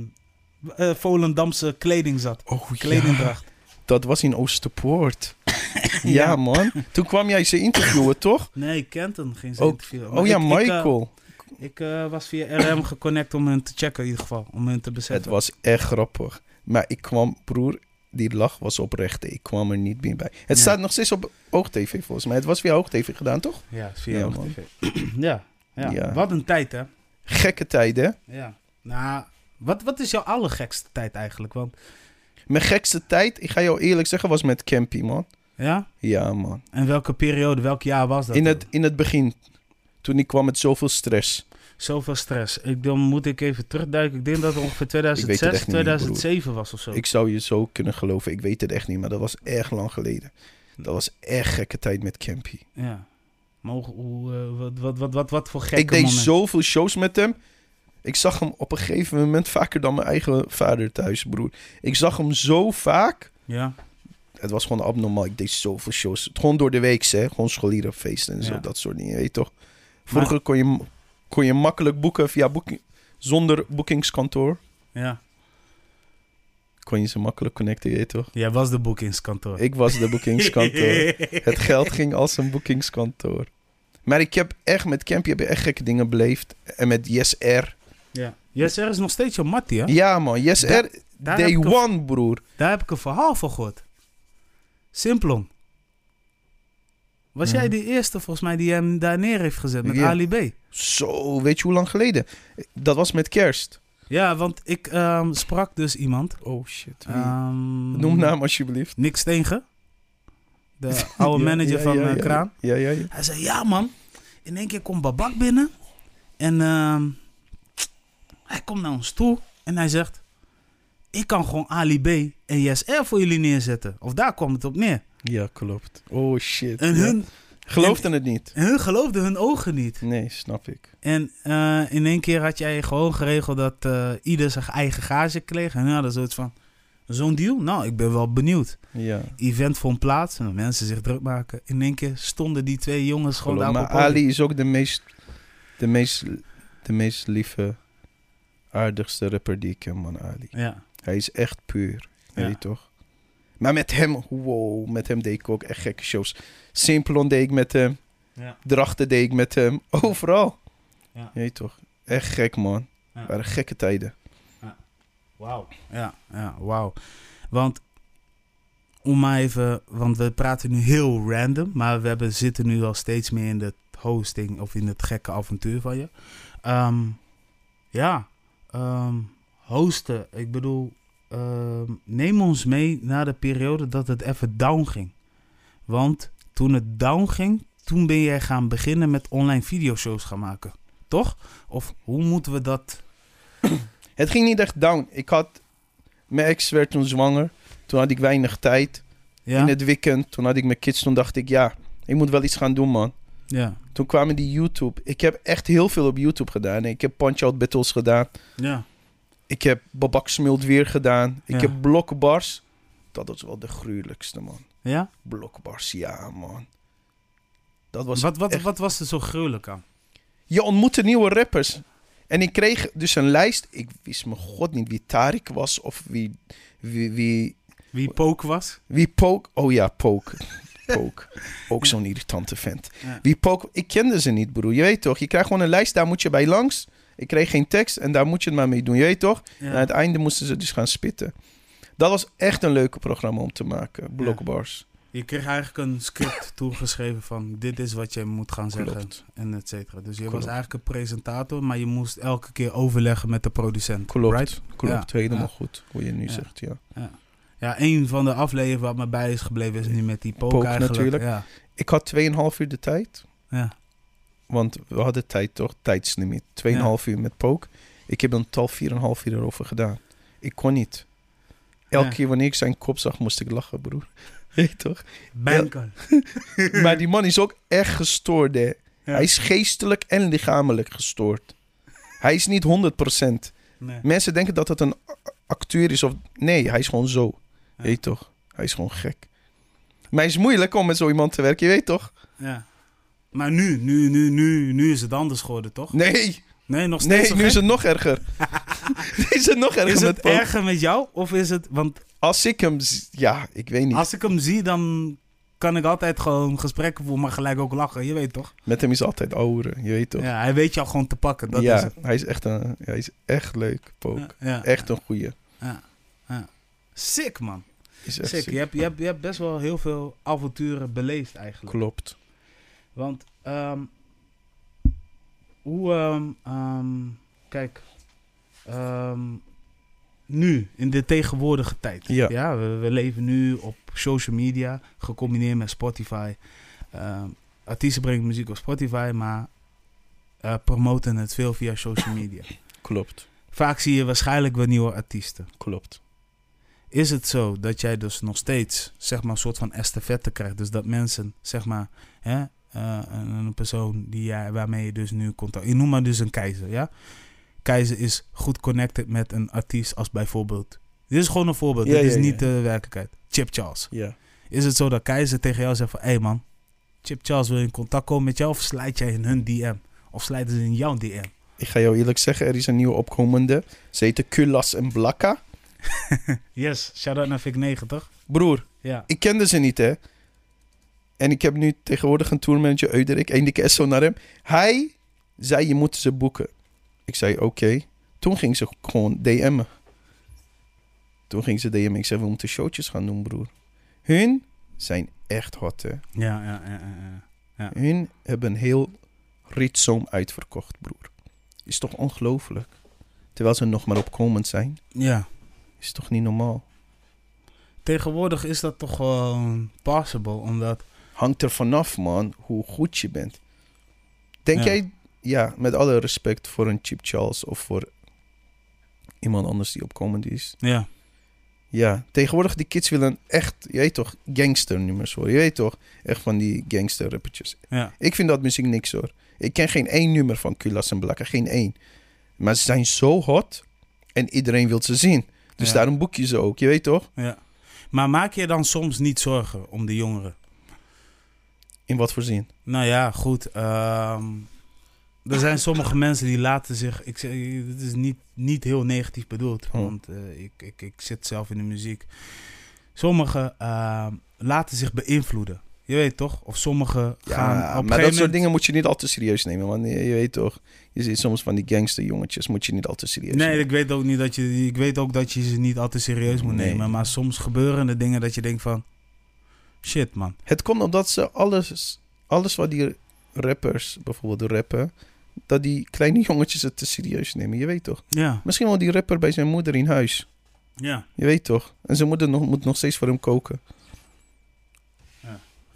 eh, Volendamse kleding zat. oh ja. Kledingdracht. Dat was in Oosterpoort. ja, Ja. man. Toen kwam jij ze interviewen, toch? Nee, Kenton ging ze Oh, interviewen. Oh ja, ik- ik, eh, Michael. Ik eh, was via RM geconnect om hen te checken in ieder geval. Om hen te Het beseffen. was echt grappig. Maar ik kwam, broer, die lach was oprecht. Ik kwam er niet meer bij. Het Ja. staat nog steeds op OogTV volgens mij. Het was via OogTV gedaan, toch? Ja, via Ja, ja, ja, ja. Ja. Wat een tijd, hè? Gekke tijden. hè? Ja. Nou, wat, wat is jouw allergekste tijd eigenlijk? Want, Mijn gekste tijd, ik ga jou eerlijk zeggen, was met Campy, man. ja? Ja, man. En welke periode, welk jaar was dat? In het, in het begin, toen ik kwam met zoveel stress. Zoveel stress. Ik, dan moet ik even terugduiken. Ik denk dat het ongeveer Ik weet 2006, het echt niet meer, 2007 was of zo. Ik zou je zo kunnen geloven. Ik weet het echt niet, maar dat was erg lang geleden. Dat was echt gekke tijd met Campy. Ja. Maar hoe, hoe, eh, wat, wat, wat, wat, wat voor gekke ik deed moment? zoveel shows met hem. Ik zag hem op een gegeven moment vaker dan mijn eigen vader thuis, broer. Ik zag hem zo vaak. Ja, Het was gewoon abnormaal. Ik deed zoveel shows. Gewoon door de week, hè. Gewoon scholierenfeesten en zo. Ja. Dat soort dingen, weet je toch? Vroeger kon, je, kon je makkelijk boeken via boeking... Zonder boekingskantoor. ja. Kon je ze makkelijk connecten, weet je toch? Jij was de boekingskantoor. Ik was de boekingskantoor. Het geld ging als een boekingskantoor. Maar ik heb echt met Campy heb echt gekke dingen beleefd. En met Yes R. Ja. Yes, er is nog steeds jouw mattie, hè? Ja man, Yes Da- R. Daar Day heb, ik een, one, broer. daar heb ik een verhaal van gehoord. Simplon. Was jij de eerste, volgens mij, die hem daar neer heeft gezet met. Ali B? Zo, weet je hoe lang geleden? Dat was met kerst. Ja, want ik ehm, sprak dus iemand. Oh shit. ehm, Noem naam alsjeblieft. Nick Steenge. De oude Ja, manager ja, van ja, eh, ja. Kraan. Ja, ja, ja. Hij zei, ja man. In één keer komt Babak binnen. En ehm, hij komt naar ons toe. En hij zegt... Ik kan gewoon Ali B en Yes R voor jullie neerzetten. Of daar kwam het op neer. Ja, klopt. Oh shit. En Ja. hun, Geloofden het niet? en hun geloofden hun ogen niet. Nee, snap ik. En eh, in één keer had jij gewoon geregeld dat eh, ieder zijn eigen gage kreeg. En ja, dat is zoiets van... Zo'n deal? Nou, ik ben wel benieuwd. Ja. Event vond plaats en mensen zich druk maken. In één keer stonden die twee jongens gewoon Geloof, daar maar op. Ali is ook de meest, de meest, de meest lieve, aardigste rapper die ik ken, man. Ali. Ja. Hij is echt puur. Weet je toch? Maar met hem, wow, met hem deed ik ook echt gekke shows. Simplon deed ik met hem. Ja. Drachten deed ik met hem. Overal. Ja. Weet je toch? Echt gek, man. Ja. waren gekke tijden. Wauw. Ja, ja, wauw. Want om maar even, want we praten nu heel random, maar we hebben, zitten nu al steeds meer in de hosting of in het gekke avontuur van je. Ehm, ja, ehm, hosten. Ik bedoel, ehm, neem ons mee naar de periode dat het even down ging. Want toen het down ging, toen ben jij gaan beginnen met online videoshows gaan maken. Toch? Of hoe moeten we dat... Het ging niet echt down. Ik had... Mijn ex werd toen zwanger. Toen had ik weinig tijd. Ja, In het weekend, toen had ik mijn kids. Toen dacht ik, ja, ik moet wel iets gaan doen, man. Ja, Toen kwamen die YouTube. Ik heb echt heel veel op YouTube gedaan. Ik heb Punch-Out Battles gedaan. ja. Ik heb Babak Smult weer gedaan. Ik Ja. heb Blokbars. Dat was wel de gruwelijkste, man. Ja? Blokbars, ja, man. Dat was Wat, wat, echt- wat was er zo gruwelijk aan? Je ontmoette nieuwe rappers. En ik kreeg dus een lijst. Ik wist mijn god niet wie Tarik was of wie... Wie, wie, Wie Poke was? wie Poke... Oh ja, Poke. Ook zo'n irritante vent. Wie Poke... Ik kende ze niet, broer. Je weet toch? Je krijgt gewoon een lijst. Daar moet je bij langs. Ik kreeg geen tekst en daar moet je het maar mee doen. Je weet toch? En aan het einde moesten ze dus gaan spitten. Dat was echt een leuke programma om te maken. Blockbars. Je kreeg eigenlijk een script toegeschreven van dit is wat je moet gaan zeggen en et cetera. Dus je Klopt. was eigenlijk een presentator, maar je moest elke keer overleggen met de producent. Klopt. Right? Klopt. Ja. Helemaal Ja. goed. Hoe je nu Ja. zegt, ja. Ja, een van de afleveringen wat me bij is gebleven is nu met die poke, Poke eigenlijk. natuurlijk. Ja. Ik had 2,5 uur de tijd. Ja. Want we hadden tijd toch? Tijdslimiet. 2,5 uur met pook. Ik heb een tal 4,5 uur erover gedaan. Ik kon niet. Elke Ja. keer wanneer ik zijn kop zag, moest ik lachen, broer. Weet toch? Banker. maar die man is ook echt gestoord, hè. Hij is geestelijk en lichamelijk gestoord. Hij is niet 100%. Nee. Mensen denken dat het een acteur is of... Nee, hij is gewoon zo. Ja. Weet toch? Hij is gewoon gek. Maar het is moeilijk om met zo iemand te werken, je weet toch? Ja. Maar nu, nu, nu, nu, nu is het anders geworden, toch? Nee, Nee, nog steeds. nee, nu is het nog erger. is het nog erger Is met het erger met jou? Of is het... Want Als ik hem... Ja, ik weet niet. als ik hem zie, dan kan ik altijd gewoon gesprekken voeren, maar gelijk ook lachen. Je weet toch? Met hem is altijd ouder, je weet toch? Ja, hij weet jou gewoon te pakken. Dat ja, is het. hij is echt een, hij is echt leuk, Pook. Ja, ja. Echt een goeie. Sick, man. Is echt Sick. ziek. Je hebt, je, hebt, je hebt best wel heel veel avonturen beleefd eigenlijk. Klopt. Want, ehm, hoe, ehm, ehm, kijk, nu, in de tegenwoordige tijd. Ja. we, we leven nu op social media, gecombineerd met Spotify. Artiesten brengen muziek op Spotify, maar eh, promoten het veel via social media. Klopt. Vaak zie je waarschijnlijk wel nieuwe artiesten. Klopt. Is het zo dat jij dus nog steeds, zeg maar, een soort van estafette krijgt? Dus dat mensen, zeg maar, hè, eh, een, persoon die jij, waarmee je dus nu contact... Ik noem maar dus een keizer, ja? Keizer is goed connected met een artiest als bijvoorbeeld... Dit is gewoon een voorbeeld, Ja, dit ja, is ja. niet de werkelijkheid. Chip Charles. Ja. Is het zo dat Keizer tegen jou zegt van... Hé hey man, Chip Charles wil in contact komen met jou of slijt jij in hun DM? Of slijten ze in jouw DM? Ik ga jou eerlijk zeggen, er is een nieuwe opkomende. Ze heten Kulas en Blakka. Yes, shout-out naar Vic 90. Broer, Ja. ik kende ze niet, hè. En ik heb nu tegenwoordig een tourmanager, Euderik. En die keer zo naar hem. Hij zei, je moet ze boeken. Ik zei, oké. Toen ging ze gewoon DM'en. Toen ging ze DM'en. Ik zei, we moeten showtjes gaan doen, broer. Hun zijn echt hot, hè. Ja, ja, ja, ja, ja. Hun hebben heel Ritzoom uitverkocht, broer. Is toch ongelooflijk? Terwijl ze nog maar opkomend zijn. Ja. Is toch niet normaal? Tegenwoordig is dat toch gewoon possible, omdat... Hangt er vanaf, man, hoe goed je bent. Denk Ja. jij, ja, met alle respect voor een Chip Charles of voor iemand anders die opkomend is. Ja, Ja, tegenwoordig die kids willen echt, je weet toch, gangsternummers hoor. Je weet toch, echt van die gangster rappertjes. ja, Ik vind dat muziek niks hoor. Ik ken geen één nummer van Kulas en Blakka, geen één. Maar ze zijn zo hot en iedereen wil ze zien. Dus Ja. daarom boek je ze ook, je weet toch? ja. Maar maak je dan soms niet zorgen om de jongeren? In wat voor zin? Nou ja, goed. ehm, er zijn sommige mensen die laten zich... Ik zeg, het is niet, niet heel negatief bedoeld, Oh. want eh, ik, ik, ik zit zelf in de muziek. Sommigen ehm, laten zich beïnvloeden. Je weet toch? Of sommigen gaan op maar dat soort dingen moet je niet al te serieus nemen. Want je, je weet toch, je ziet soms van die gangsterjongetjes, moet je niet al te serieus Nee, nemen. ik weet ook niet dat je. Ik weet ook dat je ze niet altijd serieus moet Nee. nemen. Maar soms gebeuren er dingen dat je denkt van. Shit, man. Het komt omdat ze alles, alles wat die rappers bijvoorbeeld rappen, dat die kleine jongetjes het te serieus nemen. Je weet toch? Ja, Misschien wel die rapper bij zijn moeder in huis. ja. Je weet toch? En zijn moeder nog, moet nog steeds voor hem koken.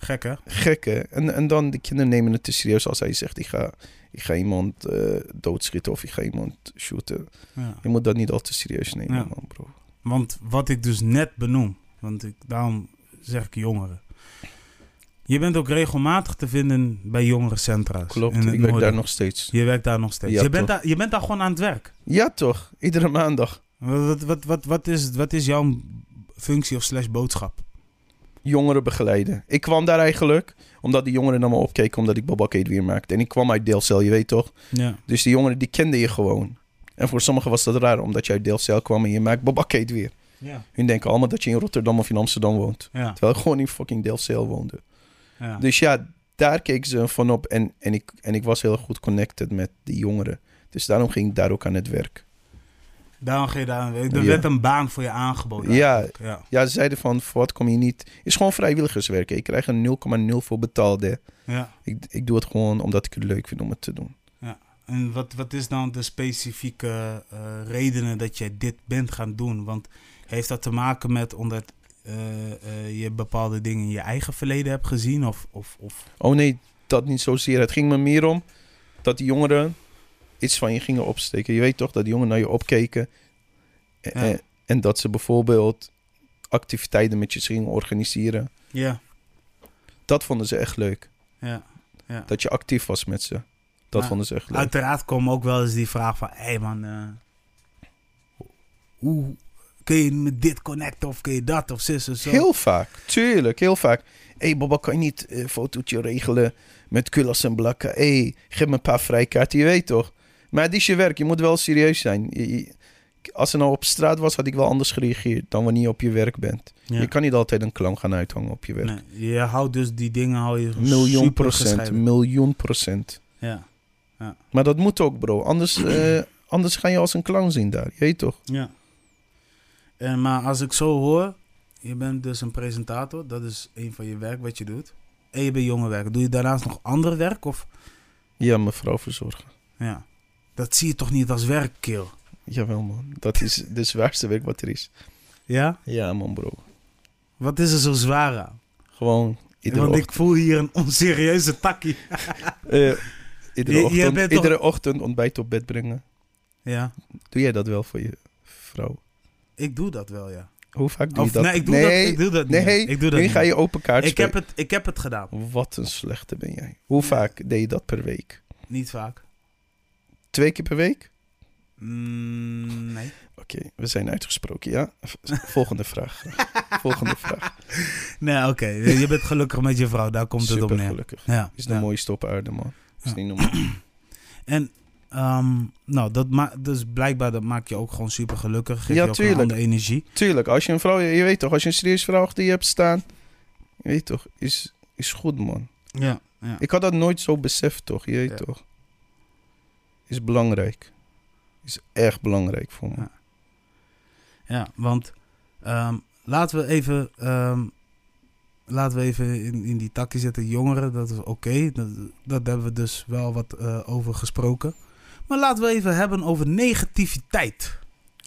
Gek hè? Gek hè? En, en dan de kinderen nemen het te serieus als hij zegt: Ik ga, ik ga iemand eh, doodschieten of ik ga iemand shooten. Ja. Je moet dat niet al te serieus nemen, Ja. man, bro. Want wat ik dus net benoem. Want ik, daarom zeg ik jongeren. Je bent ook regelmatig te vinden bij jongerencentra's. Klopt, ik werk noorden. daar nog steeds. Je werkt daar nog steeds. Ja, je, bent daar, je bent daar gewoon aan het werk. Ja, toch? Iedere maandag. Wat, wat, wat, wat, is, wat is jouw functie of slash boodschap? Jongeren begeleiden. Ik kwam daar eigenlijk omdat die jongeren naar me opkeken omdat ik Boba Kate weer maakte. En ik kwam uit Deelcel, je weet toch? Ja. Dus die jongeren die kenden je gewoon. En voor sommigen was dat raar, omdat je uit Deelcel kwam en je maakt Boba Kate weer. Ja. Hun denken allemaal dat je in Rotterdam of in Amsterdam woont. Ja. Terwijl ik gewoon in fucking Deelcel woonde. ja. Dus ja, daar keken ze van op. En, en, ik, en ik was heel goed connected met die jongeren. Dus daarom ging ik daar ook aan het werk. Daarom ga je daar... Er Ja. werd een baan voor je aangeboden. Ja. ja. Ja, ze zeiden van, voor wat kom je niet... Is gewoon vrijwilligerswerk. Ik krijg er 0,0 voor betaald. Hè. ja. Ik, ik doe het gewoon omdat ik het leuk vind om het te doen. En wat, wat is dan de specifieke eh, redenen dat jij dit bent gaan doen? Want heeft dat te maken met omdat eh, eh, je bepaalde dingen in je eigen verleden hebt gezien? Of, of, of... Oh nee, dat niet zozeer. Het ging me meer om dat die jongeren iets van je gingen opsteken. Je weet toch dat die jongeren naar je opkeken. En, Ja. en, en dat ze bijvoorbeeld activiteiten met je gingen organiseren. Ja, Dat vonden ze echt leuk. ja. Dat je actief was met ze. Dat vonden ze echt leuk. Uiteraard kwam ook wel eens die vraag van... Hé hey man, eh, hoe kun je met dit connecten of kun je dat of zus of zo? Heel vaak, tuurlijk, heel vaak. Hé hey, Baba, kan je niet een fotootje regelen met kullas en blakken? Hé, hey, geef me een paar vrijkaarten, je weet toch? Maar het is je werk, je moet wel serieus zijn. Je- als er nou op straat was, had ik wel anders gereageerd dan wanneer je op je werk bent. Ja. Je kan niet altijd een clown gaan uithangen op je werk. Nee, je houdt dus die dingen hou je miljoen procent, miljoen procent. Ja, Maar dat moet ook, bro. Anders, eh, anders ga je als een clown zien daar, je weet toch? ja. En, maar als ik zo hoor, je bent dus een presentator, dat is een van je werk wat je doet. En je bent jongerenwerker. Doe je daarnaast nog ander werk? Of? Ja, mevrouw verzorgen. Ja. Dat zie je toch niet als werk, kill? Jawel, man. Dat is de zwaarste werk wat er is. Ja? Ja, man, bro. Wat is er zo zwaar aan? Gewoon iedere Want ochtend. ik voel hier een onserieuze takkie. Eh, iedere, Je- je ochtend, toch- iedere ochtend ontbijt op bed brengen. Ja, Doe jij dat wel voor je vrouw? ik doe dat wel, ja. Hoe vaak doe Of, je dat? nee, ik doe dat, ik doe dat niet. nee, ik doe dat niet. ga je open kaart ik, heb het, ik heb het gedaan. Wat een slechte ben jij. Hoe vaak deed je dat per week? Niet vaak. Twee keer per week? Mm, nee. Oké, we zijn uitgesproken, ja? Volgende vraag. Volgende vraag. Nee, oké. Je bent gelukkig met je vrouw, daar komt het op neer. gelukkig. Ja. Is de ja. mooiste op aarde, man. Is Ja. niet normaal. En, ehm, nou, dat ma dus blijkbaar dat maakt je ook gewoon super gelukkig. Geef Ja, je ook tuurlijk. een energie. Tuurlijk, als je een vrouw... Je weet toch, als je een serieus vrouw achter je hebt staan... Je weet toch, is, is goed, man. Ja, ja. Ik had dat nooit zo beseft, toch? Je weet Ja. toch? Is belangrijk. Is echt belangrijk voor me. Ja. Ja, want ehm, laten we even, ehm, laten we even in, in die takje zitten. Jongeren, dat is oké. Dat, dat hebben we dus wel wat eh, over gesproken. Maar laten we even hebben over negativiteit.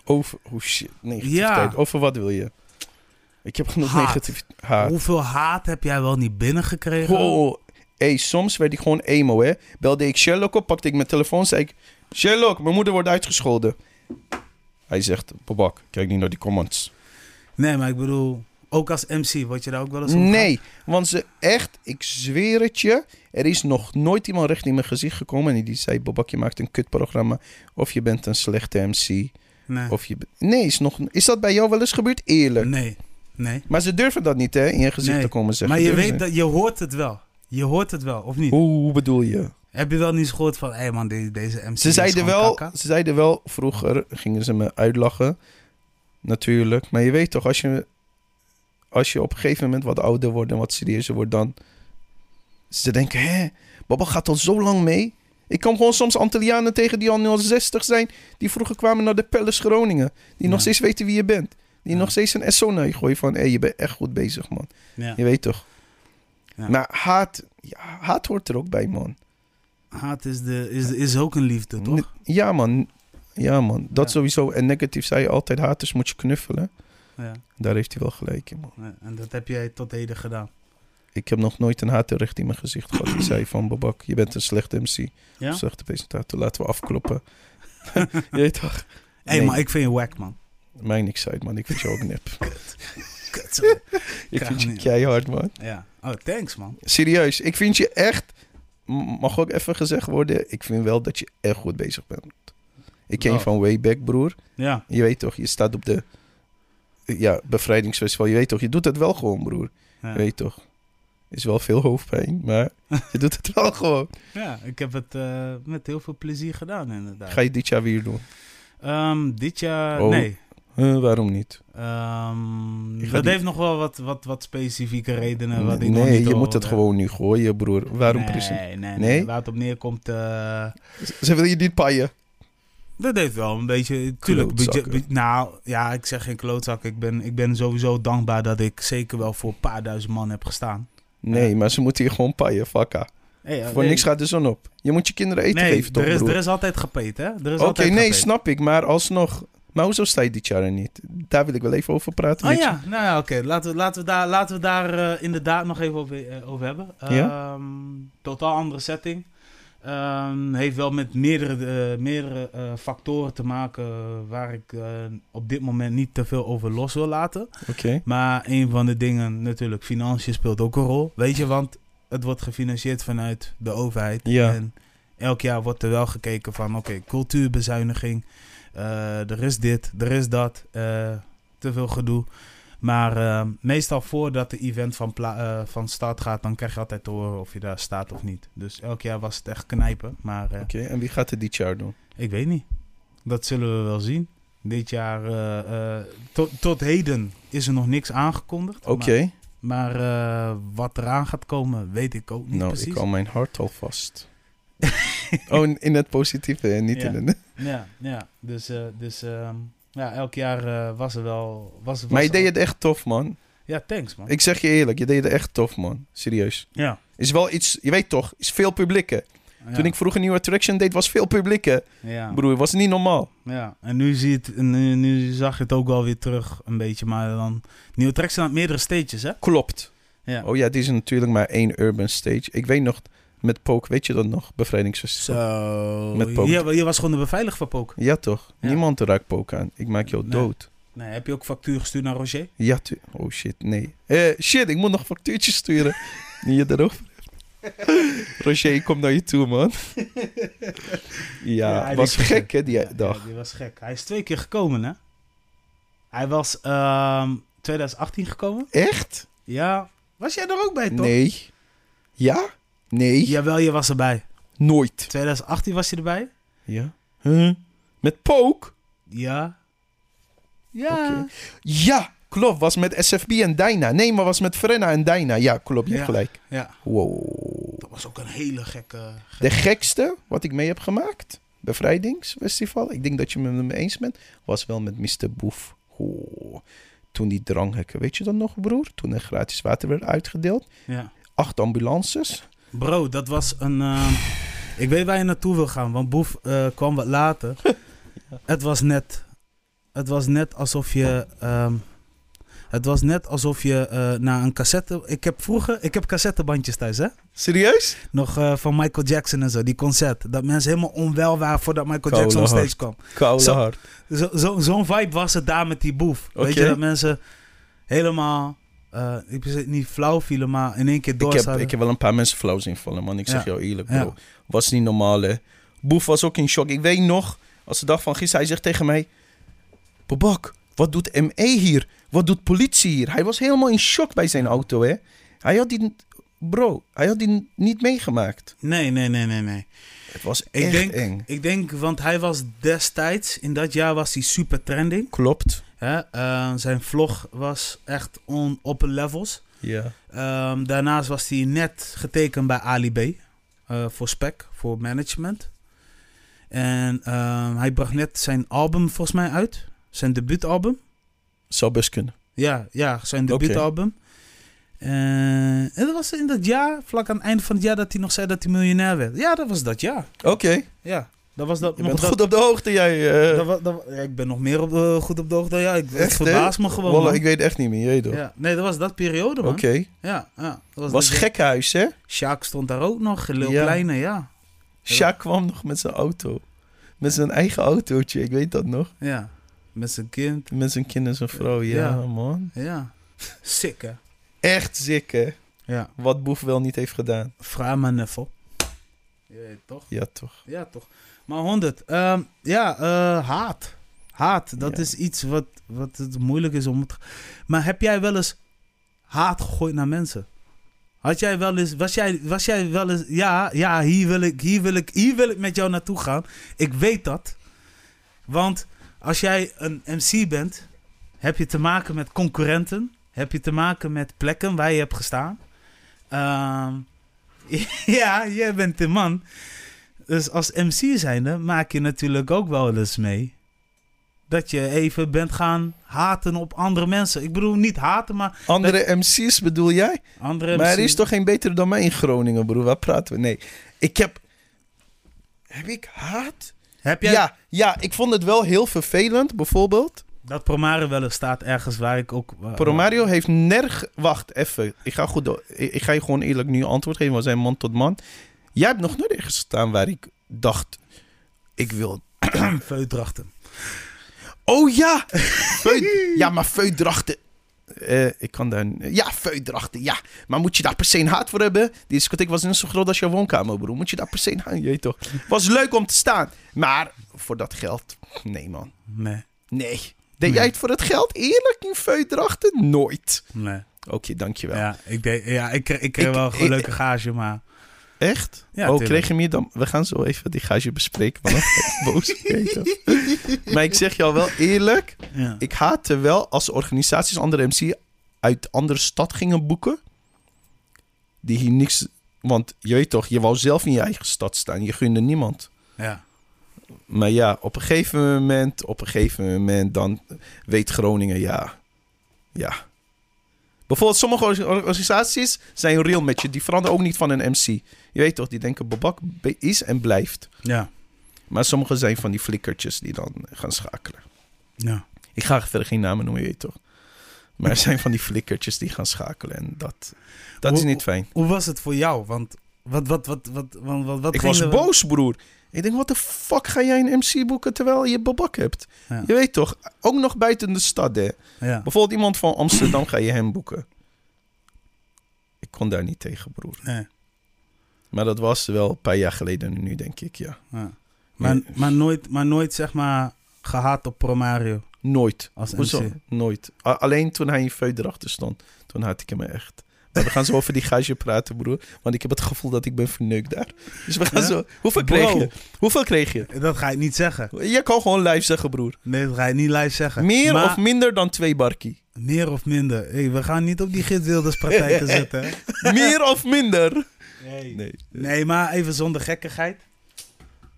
Over, oh shit, negativiteit. Ja. Over wat wil je? Ik heb genoeg Haat. negativiteit. Haat. Hoeveel haat heb jij wel niet binnengekregen? Oh, hey, soms werd ik gewoon emo, hè. Belde ik Sherlock op, pakte ik mijn telefoon, zei ik... Sherlock, mijn moeder wordt uitgescholden. Hij zegt, Babak, kijk niet naar die comments. Nee, maar ik bedoel, ook als MC, word je daar ook wel eens op Nee, want ze echt, ik zweer het je... Er is nog nooit iemand recht in mijn gezicht gekomen... en die zei, Babak, je maakt een kutprogramma... of je bent een slechte MC... Nee. Of je... Nee, is, nog... is dat bij jou wel eens gebeurd? Eerlijk. nee, nee. Maar ze durven dat niet, hè, in je gezicht Nee. te komen zeggen. Maar je weet dat, je hoort het wel. Je hoort het wel, of niet? Hoe, hoe bedoel je? Heb je wel niet gehoord van, hé hey man, deze, deze MC Ze zeiden, wel, ze zeiden wel, vroeger gingen ze me uitlachen. Natuurlijk. Maar je weet toch, als je, als je op een gegeven moment wat ouder wordt en wat serieuzer wordt, dan... Ze denken, hè, Baba gaat al zo lang mee. Ik kom gewoon soms Antillianen tegen die al nu al 60 zijn. Die vroeger kwamen naar de Palace Groningen. Die nog steeds weten wie je bent. Die Ja. nog steeds een SO naar je gooien van... Hé, je bent echt goed bezig, man. Ja. Je weet toch. Ja. Maar haat, ja, haat hoort er ook bij, man. Haat is, de, is, is ook een liefde, toch? Ja, man. Ja, man. Dat Ja. sowieso. En negatief zei je altijd, haters moet je knuffelen. Ja. Daar heeft hij wel gelijk in, man. Ja, En dat heb jij tot heden gedaan. Ik heb nog nooit een hater recht in mijn gezicht gehad. Die zei van, Babak, je bent een slechte MC. Ja? Een slechte presentator. Laten we afkloppen. je toch? Hé, Nee. maar ik vind je wack, man. Mij niks uit, man. Ik vind je ook nep. Kut, sorry. ik vind je keihard, man. ja. Oh, thanks, man. Serieus. Ik vind je echt... Mag ook even gezegd worden. Ik vind wel dat je echt goed bezig bent. Ik ken je Oh. van way back, broer. Ja. Je weet toch, je staat op de ja, bevrijdingsfestival. Je weet toch, je doet het wel gewoon, broer. Ja. Je weet toch. Is wel veel hoofdpijn, maar je doet het wel gewoon. ja, ik heb het eh, met heel veel plezier gedaan, inderdaad. Ga je dit jaar weer doen? Ehm, dit jaar, Oh. nee. Huh, waarom niet? Ehm, dat die- heeft nog wel wat, wat, wat specifieke redenen. Wat ik nog nee, niet je moet het eh, gewoon nu gooien, broer. Waarom nee, precies? nee, nee, Nee? Waar het op neerkomt... eh, Ze willen je niet paaien. Dat heeft wel een beetje. Tuurlijk, budget, nou ja, ik zeg geen klootzak. Ik ben, ik ben sowieso dankbaar dat ik zeker wel voor een paar duizend man heb gestaan. Nee, maar ze moeten hier gewoon paaien, fakka. Hey, eh, Voor nee, niks gaat de zon op. Je moet je kinderen eten Nee, geven, toch, er is, broer? er is altijd gepeet, hè? Oké, nee, snap ik. Maar alsnog... Maar hoezo sta je dit jaar er niet? Daar wil ik wel even over praten Oh met je. ja, nou ja, oké. Laten, we, laten we daar, laten we daar eh, inderdaad nog even over, eh, over hebben. Ja? Ehm, totaal andere setting. Ehm, heeft wel met meerdere, eh, meerdere factoren te maken waar ik op dit moment niet te veel over los wil laten. Oké. Maar een van de dingen, natuurlijk, financiën speelt ook een rol. Weet je, want het wordt gefinancierd vanuit de overheid. Ja. En elk jaar wordt er wel gekeken van, oké, cultuurbezuiniging. Eh, er is dit, er is dat. eh, te veel gedoe. Maar eh, meestal voordat de event van, eh, van start gaat, dan krijg je altijd te horen of je daar staat of niet. Dus elk jaar was het echt knijpen. Maar Oké, en wie gaat het dit jaar doen? ik weet niet. Dat zullen we wel zien. Dit jaar, tot, tot heden is er nog niks aangekondigd. Oké. Maar, maar, wat eraan gaat komen, weet ik ook niet Nou, precies. ik hou mijn hart al vast. oh, in- het positieve en niet Ja. in het... Ja, ja. Dus, eh, dus ehm, ja, elk jaar eh, was er wel... Was, was Maar je deed het echt tof, man. Ja, thanks man. Ik zeg je eerlijk, je deed het echt tof, man. Serieus. ja. Is wel iets, je weet toch, is veel publieke. ja. Toen ik vroeger nieuwe attraction deed, was veel publieke. Ja, Broer, was niet normaal. ja. En nu, zie het, nu, nu zag je het ook wel weer terug een beetje. Maar dan... Nieuwe zijn op meerdere stages, hè? Klopt. Ja. Oh ja, die is natuurlijk maar één urban stage. Ik weet nog, met Poke, weet je dat nog? Bevrijdingsfestival. Zo. Met. Je, je was gewoon de beveiliger van Poke. Ja toch? Ja. Niemand raakt Poke aan. Ik maak jou Nee. dood. Nee, heb je ook factuur gestuurd naar Roger? Ja, tu- Oh shit, nee. Eh, shit, ik moet nog factuurtjes sturen. Die je erover hebt. Roger, ik kom naar je toe, man. ja, hij was gek, hè, die Ja, dag. ja, die was gek. Hij is twee keer gekomen, hè? Hij was ehm 2018 gekomen. Echt? Ja. Was jij er ook bij, toch? Nee. Ja? Nee. Jawel, je was erbij. Nooit. 2018 was je erbij? Ja. Huh? Met Poke? Ja. Ja. Ja, klopt. Was met SFB en Dyna. Nee, maar was met Frenna en Dyna. Ja, klopt. Je hebt Ja. gelijk. Ja. Wow. Dat was ook een hele gekke... De gekste wat ik mee heb gemaakt, bevrijdingsfestival, ik denk dat je me mee eens bent, was wel met Mr. Boef. Oh, toen die dranghekken, weet je dat nog broer? Toen er gratis water werd uitgedeeld. Ja. Acht ambulances. Bro, dat was een... ehm, ik weet waar je naartoe wil gaan, want Boef eh, kwam wat later. Het was net... Het was net alsof je... ehm, het was net alsof je eh naar een cassette... Ik heb vroeger... Ik heb cassettebandjes thuis, hè? Serieus? Nog eh, van Michael Jackson en zo, die concert. Dat mensen helemaal onwel waren voordat Michael Koude Jackson stage kwam. Koude Zo- hard. Zo- zo- Zo'n vibe was het daar met die boef. Weet je, dat mensen helemaal... eh ik niet flauw vielen, maar in één keer Ik door heb, zouden. ik heb wel een paar mensen flauw zien vallen, man. Ik zeg jou eerlijk, Ja. bro. Was niet normaal, hè. Boef was ook in shock. Ik weet nog, als de dag van gisteren, hij zegt tegen mij... Babak, wat doet ME hier? Wat doet politie hier? Hij was helemaal in shock bij zijn auto, hè. Hij had die... Bro, hij had die niet meegemaakt. Nee, nee, nee, nee, nee. Het was Ik echt denk, eng. ik denk, want hij was destijds, in dat jaar was hij super trending. Klopt. Hè? Eh, zijn vlog was echt on, op een levels. Ja. Ehm, daarnaast was hij net getekend bij Ali B. eh, voor spec, voor management. En ehm, hij bracht net zijn album volgens mij uit. Zijn debuutalbum. Zou best kunnen. Ja, ja zijn debuutalbum. Eh, en dat was in dat jaar, vlak aan het einde van het jaar, dat hij nog zei dat hij miljonair werd. Ja, dat was dat jaar. Oké. Ja, dat was dat. Je dat, goed op de hoogte, jij. eh. dat, wa- dat ja, ik ben nog meer op de, goed op de hoogte dan jij. Ik, Echt, verbaast me gewoon. Wallah, ik weet echt niet meer, je weet toch? ja, nee, dat was dat periode, man. Oké. Ja, ja. Dat was, Was dat gekhuis, hè? Sjaak stond daar ook nog, Lil Ja. Kleine, ja. Sjaak kwam nog met zijn auto. Met zijn eigen autootje, ik weet dat nog. Ja, met zijn kind. Met zijn kind en zijn vrouw, ja, Ja. man. Ja, sick hè. Echt ziek, hè? Ja, Wat Boef wel niet heeft gedaan. vraag maar Neffel. Weet toch? Ja, toch. Ja, toch. Maar 100. ehm, ja, eh, haat. Haat, dat Ja. is iets wat, wat het moeilijk is om het... Maar heb jij wel eens haat gegooid naar mensen? Had jij wel eens... Was jij, was jij wel eens... Ja, ja hier, wil ik, hier, wil ik, hier wil ik met jou naartoe gaan. Ik weet dat. Want als jij een MC bent... Heb je te maken met concurrenten. Heb je te maken met plekken waar je hebt gestaan. Ehm, ja, jij bent de man Dus als MC zijnde maak je natuurlijk ook wel eens mee. Dat je even bent gaan haten op andere mensen. Ik bedoel niet haten, maar Andere MC's bedoel jij? andere Maar er is toch geen beter dan mij in Groningen, broer? Waar praten we? Nee. Ik heb... Heb ik haat? Heb jij Ja, ja, ik vond het wel heel vervelend, bijvoorbeeld. dat Promare wel eens staat ergens waar ik ook... Promario heeft nerg... Wacht, even. Ik ga, goed ik ga je gewoon eerlijk nu antwoord geven. We zijn man tot man. Jij hebt nog nooit ergens gestaan waar ik dacht... Ik wil... Veudrachten. Oh ja! Feut- ja, maar feutdrachten... Eh, ik kan daar... Ja, feutdrachten, ja. Maar moet je daar per se een haat voor hebben? Die discotheek was net zo groot als jouw woonkamer, broer. Moet je daar per se een haat... Je weet toch. Was leuk om te staan. Maar voor dat geld... Nee, man. Nee, Nee. Deed Nee. jij het voor het geld? Eerlijk in feutdrachten? Nooit. nee. Oké, dankjewel. Ja, ik, deed, ja, ik, kreeg- ik kreeg Ik- wel een leuke gage, maar... Echt? Ja, oh, kreeg je meer dan... We gaan zo even die gage bespreken. Want boos. maar ik zeg jou wel eerlijk. Ja. Ik haatte wel als organisaties andere MC uit andere stad gingen boeken. Die hier niks... Want je weet toch, je wou zelf in je eigen stad staan. Je gunde niemand. ja. Maar ja, op een gegeven moment, op een gegeven moment, dan weet Groningen, ja, ja. Bijvoorbeeld sommige orga- organisaties zijn real met je. Die veranderen ook niet van een MC. Je weet toch, die denken Babak is en blijft. Ja. Maar sommige zijn van die flikkertjes die dan gaan schakelen. Ja. Ik ga verder geen namen noemen, je weet toch. Maar er zijn van die flikkertjes die gaan schakelen. En dat, dat is niet fijn. Hoe was het voor jou? Want wat, wat, wat, wat, wat, wat, wat Ik was boos, broer. Ik denk, wat de fuck ga jij een MC boeken terwijl je babak hebt? Ja. Je weet toch, ook nog buiten de stad, hè. Ja. Bijvoorbeeld iemand van Amsterdam ga je hem boeken. Ik kon daar niet tegen, broer. Nee. Maar dat was wel een paar jaar geleden nu, denk ik, ja. Ja. Maar, maar, nooit, maar nooit, zeg maar, gehaat op Promario Nooit. als Hoezo? MC. Nooit. A- alleen toen hij in Veu erachter stond, toen had ik hem echt. Maar we gaan zo over die gage praten, broer. Want ik heb het gevoel dat ik ben verneukt daar. Dus we gaan Ja? zo... Hoeveel Bro. kreeg je? Hoeveel kreeg je? Dat ga je niet zeggen. Je kan gewoon live zeggen, broer. Nee, dat ga je niet live zeggen. Meer Maar- of minder dan twee barkie? Meer of minder. Hey, we gaan niet op die Git praktijken zitten. Meer of minder? Nee. Nee. nee, maar even zonder gekkigheid.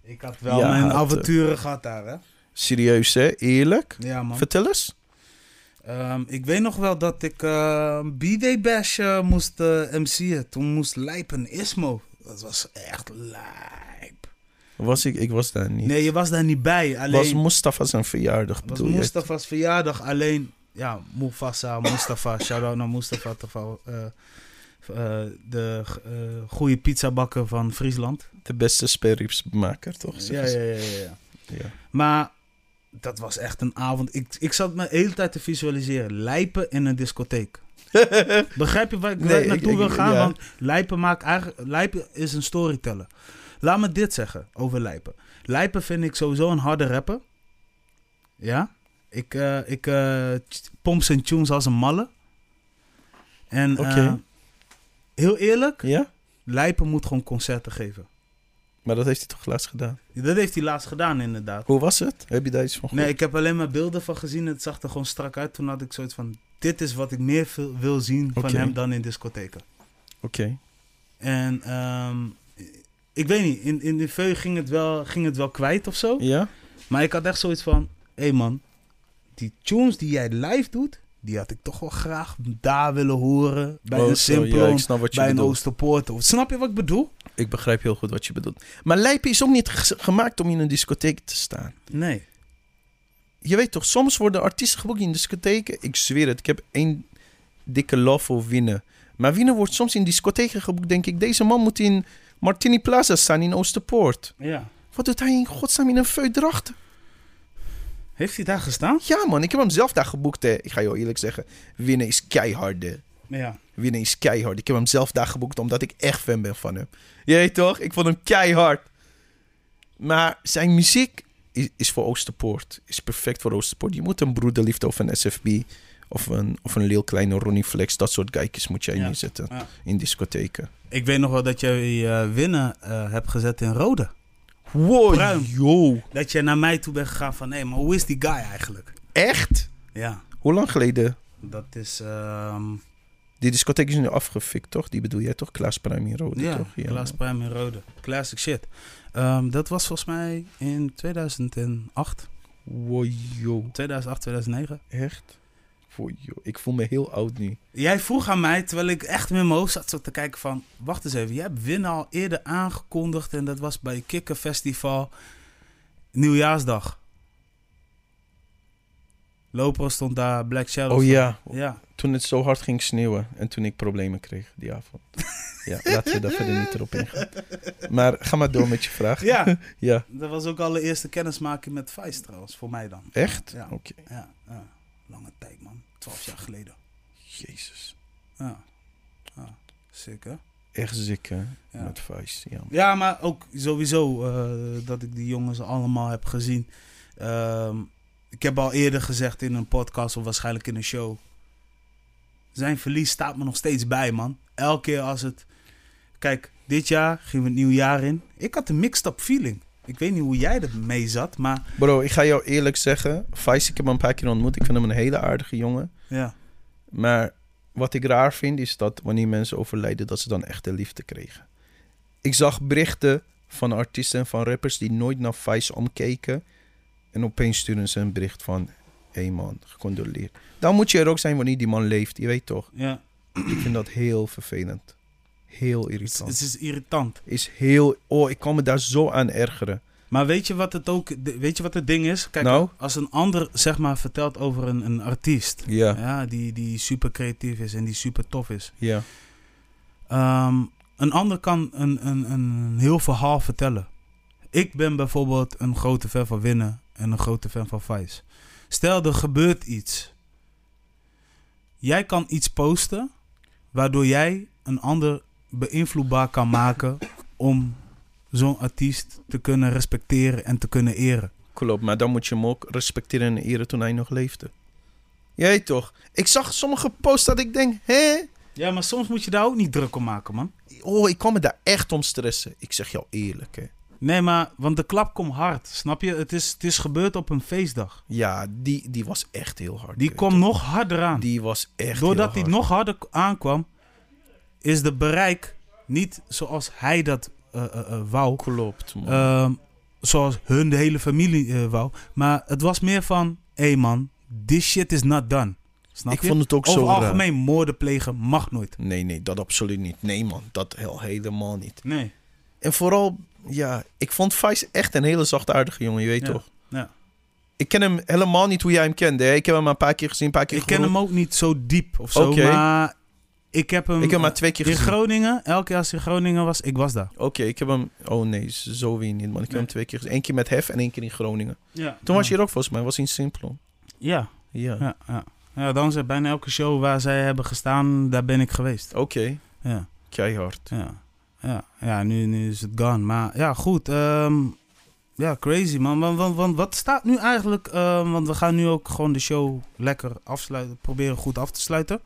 Ik had wel Ja, mijn eh, avonturen gehad daar, hè? Serieus, hè? Eerlijk? Ja, man. Vertel eens. Ehm, ik weet nog wel dat ik eh B-Day Bash eh, moest eh MC'en. Toen moest Lijpen Ismo. Dat was echt lijp. Was ik, ik was daar niet. Nee, je was daar niet bij. was Alleen Mustafa zijn verjaardag, was bedoel je? Mustafa's verjaardag. Alleen, ja, Mufasa, Mustafa. Shout-out naar Mustafa. Eh, de goede pizzabakker van Friesland. De beste sperripsmaker, toch? Ja, ja, ja, ja. Ja. Maar dat was echt een avond. Ik, ik zat me de hele tijd te visualiseren. Lijpen in een discotheek. Begrijp je waar ik, waar Nee, ik naartoe ik- wil ik- gaan? ja. Want Lijpen, maakt eigenlijk, Lijpen is een storyteller. Laat me dit zeggen over Lijpen. Lijpen vind ik sowieso een harde rapper. Ja? Ik, eh, ik eh, t- pomp zijn tunes als een malle. En eh, Oké. heel eerlijk, ja? Lijpen moet gewoon concerten geven. Maar dat heeft hij toch laatst gedaan? Dat heeft hij laatst gedaan inderdaad. Hoe was het? Heb je daar iets van gehoord? Nee, ik heb alleen maar beelden van gezien. Het zag er gewoon strak uit. Toen had ik zoiets van... Dit is wat ik meer wil zien van hem dan in discotheken. Oké. En ehm, ik weet niet. In, in de veu ging het, wel, ging het wel kwijt of zo. Ja? Maar ik had echt zoiets van... Hé hey man, die tunes die jij live doet... Die had ik toch wel graag daar willen horen. Bij Oh, een Simplon, Ja, bij een. Oosterpoort. Of, snap je wat ik bedoel? Ik begrijp heel goed wat je bedoelt. Maar Lijpen is ook niet ge- gemaakt om in een discotheek te staan. Nee. Je weet toch, soms worden artiesten geboekt in discotheken. Ik zweer het, ik heb één dikke love voor Winnen. Maar Winnen wordt soms in discotheken geboekt, denk ik. Deze man moet in Martini Plaza staan in Oosterpoort. Ja. Wat doet hij in godsnaam in een feudracht? Heeft hij daar gestaan? Ja man, ik heb hem zelf daar geboekt. Hè. Ik ga je eerlijk zeggen, Winnen is keihard. Ja. Winnen is keihard. Ik heb hem zelf daar geboekt omdat ik echt fan ben van hem. Je weet toch? Ik vond hem keihard. Maar zijn muziek is, is voor Oosterpoort. Is perfect voor Oosterpoort. Je moet een broederliefde of een SFB of een, of een heel kleine Ronnie Flex. Dat soort geikjes moet jij Ja. neerzetten Ja. in discotheken. Ik weet nog wel dat je uh, winnen eh, hebt gezet in Rode. Wow, Bruin. yo. Dat je naar mij toe bent gegaan van... Hé, maar hoe is die guy eigenlijk? Echt? Ja, Hoe lang geleden? dat is... ehm, Die discotheek is nu afgefikt, toch? Die bedoel jij toch? Klaas Prime in Rode, Ja, toch? Klaas Prime in Rode. Classic shit. Ehm, dat was volgens mij in 2008. Wow, yo. 2008, 2009. Echt? Wow, yo. Ik voel me heel oud nu. Jij vroeg aan mij, terwijl ik echt met mijn hoofd zat zo te kijken van... Wacht eens even, jij hebt winnen al eerder aangekondigd... en dat was bij Kikker Festival Nieuwjaarsdag. Lopo stond daar, Black Shadow. Oh ja, Ja, toen het zo hard ging sneeuwen en toen ik problemen kreeg die avond. ja, laten we daar verder niet erop ingaan. Maar ga maar door met je vraag. ja. Ja, dat was ook al de eerste kennismaking met Vice trouwens, voor mij dan. echt? Ja. Oké. Ja, ja. lange tijd man. 12 jaar geleden. Jezus. Ja, ja. hè? Echt ziek, hè? Ja. Met Vice, ja. Ja, maar ook sowieso eh, dat ik die jongens allemaal heb gezien. Ehm, ik heb al eerder gezegd in een podcast of waarschijnlijk in een show. Zijn verlies staat me nog steeds bij, man. Elke keer als het... Kijk, dit jaar gingen we het nieuw jaar in. Ik had een mixed up feeling. Ik weet niet hoe jij ermee zat, maar Bro, ik ga jou eerlijk zeggen. Vice, ik heb hem een paar keer ontmoet. Ik vind hem een hele aardige jongen. ja. Maar wat ik raar vind, is dat wanneer mensen overlijden, dat ze dan echt de liefde kregen. Ik zag berichten van artiesten en van rappers die nooit naar Vice omkeken. En opeens sturen ze een bericht van... Hé hey man, gecondoleerd. Dan moet je er ook zijn wanneer die man leeft, je weet toch. ja. Ik vind dat heel vervelend. Heel irritant. het is irritant. Is heel... Oh, ik kan me daar zo aan ergeren. Maar weet je wat het ook... Weet je wat het ding is? Kijk, Nou? als een ander zeg maar vertelt over een, een artiest... Ja, Ja, die, die super creatief is en die super tof is. ja. Ehm, een ander kan een, een, een heel verhaal vertellen. Ik ben bijvoorbeeld een grote fan van Winnen en een grote fan van Vice. Stel, er gebeurt iets. Jij kan iets posten waardoor jij een ander beïnvloedbaar kan maken om zo'n artiest te kunnen respecteren en te kunnen eren. Klopt, maar dan moet je hem ook respecteren en eren toen hij nog leefde. Jij toch? Ik zag sommige posts dat ik denk, hè? Ja, maar soms moet je daar ook niet druk om maken, man. Oh, ik kan me daar echt om stressen. Ik zeg jou eerlijk, hè. Nee, maar, want de klap komt hard, snap je? Het is, het is gebeurd op een feestdag. Ja, die, die was echt heel hard. Die kwam nog harder aan. Die was echt Doordat hij hard. nog harder aankwam, is de bereik niet zoals hij dat eh, eh, eh, wou. Klopt, man. Ehm, zoals hun de hele familie wou. Maar het was meer van, hé hey man, this shit is not done. Snap ik je? vond het ook Over zo raar. algemeen moorden plegen mag nooit. Nee, nee, dat absoluut niet. Nee, man, dat heel, helemaal niet. Nee. En vooral, ja, ik vond Vice echt een hele zachtaardige jongen, je weet Ja, toch? ja. Ik ken hem helemaal niet hoe jij hem kende. Hè? Ik heb hem maar een paar keer gezien, een paar keer Ik ken hem ook niet zo diep of zo, Oké. maar ik heb hem... Ik heb hem maar twee keer in gezien. Groningen, elke keer als hij in Groningen was, ik was daar. Oké, ik heb hem... Oh nee, zo weer niet, man. Ik heb hem twee keer gezien. Eén keer met Hef en één keer in Groningen. Ja. Toen was je er ook volgens mij, was hij in Simplon. Ja, Ja. ja, ja. Ja, dan is bijna elke show waar zij hebben gestaan, daar ben ik geweest. Oké, Ja, keihard. ja. Ja, ja nu, nu is het gone. Maar ja, goed. ehm, ja, crazy man. Want, wat staat nu eigenlijk... ehm, want we gaan nu ook gewoon de show lekker afsluiten. Proberen goed af te sluiten.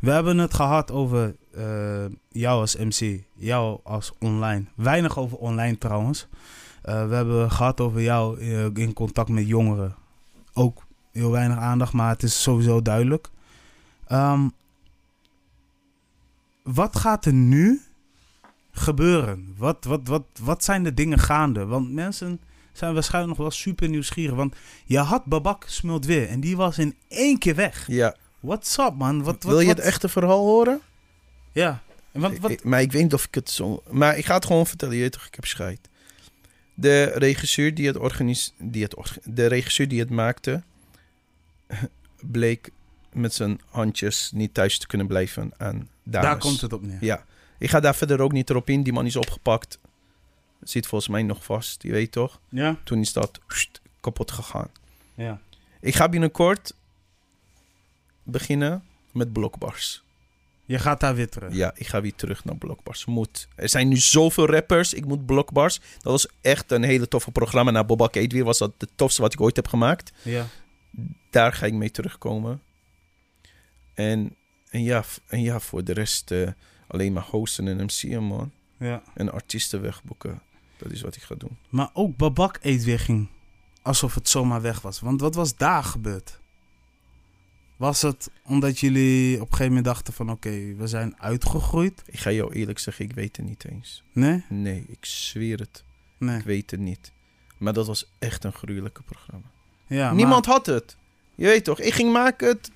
We hebben het gehad over eh, jou als MC. Jou als online. Weinig over online trouwens. Eh, we hebben gehad over jou eh, in contact met jongeren. Ook heel weinig aandacht, maar het is sowieso duidelijk. Ehm, wat gaat er nu gebeuren? Wat, wat, wat, wat zijn de dingen gaande? Want mensen zijn waarschijnlijk nog wel super nieuwsgierig. Want je had Babak smult weer en die was in één keer weg. Ja. What's up, man? Wat, wat, Wil je wat- het echte verhaal horen? Ja. En wat, wat, Ik- maar ik weet niet of ik het zo... Maar ik ga het gewoon vertellen. Je weet toch, ik heb scheid. De regisseur die het organis... Die het orga- de regisseur die het maakte... bleek met zijn handjes niet thuis te kunnen blijven aan dames. daar komt het op neer. Ja. Ik ga daar verder ook niet erop in. Die man is opgepakt. Zit volgens mij nog vast. Je weet toch? Ja? Toen is dat kapot gegaan. Ja. Ik ga binnenkort beginnen met blokbars. Je gaat daar weer terug. Ja, ik ga weer terug naar Blockbars. Moet. Er zijn nu zoveel rappers. Ik moet Blockbars. Dat was echt een hele toffe programma. Na Bobak Eet weer was dat de tofste wat ik ooit heb gemaakt. Ja. Daar ga ik mee terugkomen. En, en, ja, en ja, voor de rest eh, alleen maar hosten en MC'en, man. ja. En artiesten wegboeken. Dat is wat ik ga doen. Maar ook Babak eet weer ging alsof het zomaar weg was. Want wat was daar gebeurd? Was het omdat jullie op een gegeven moment dachten van... Oké, we zijn uitgegroeid? Ik ga jou eerlijk zeggen, ik weet het niet eens. Nee? Nee, ik zweer het. Nee. Ik weet het niet. Maar dat was echt een gruwelijke programma. Ja, maar- Niemand had het. Je weet toch, ik ging maken het.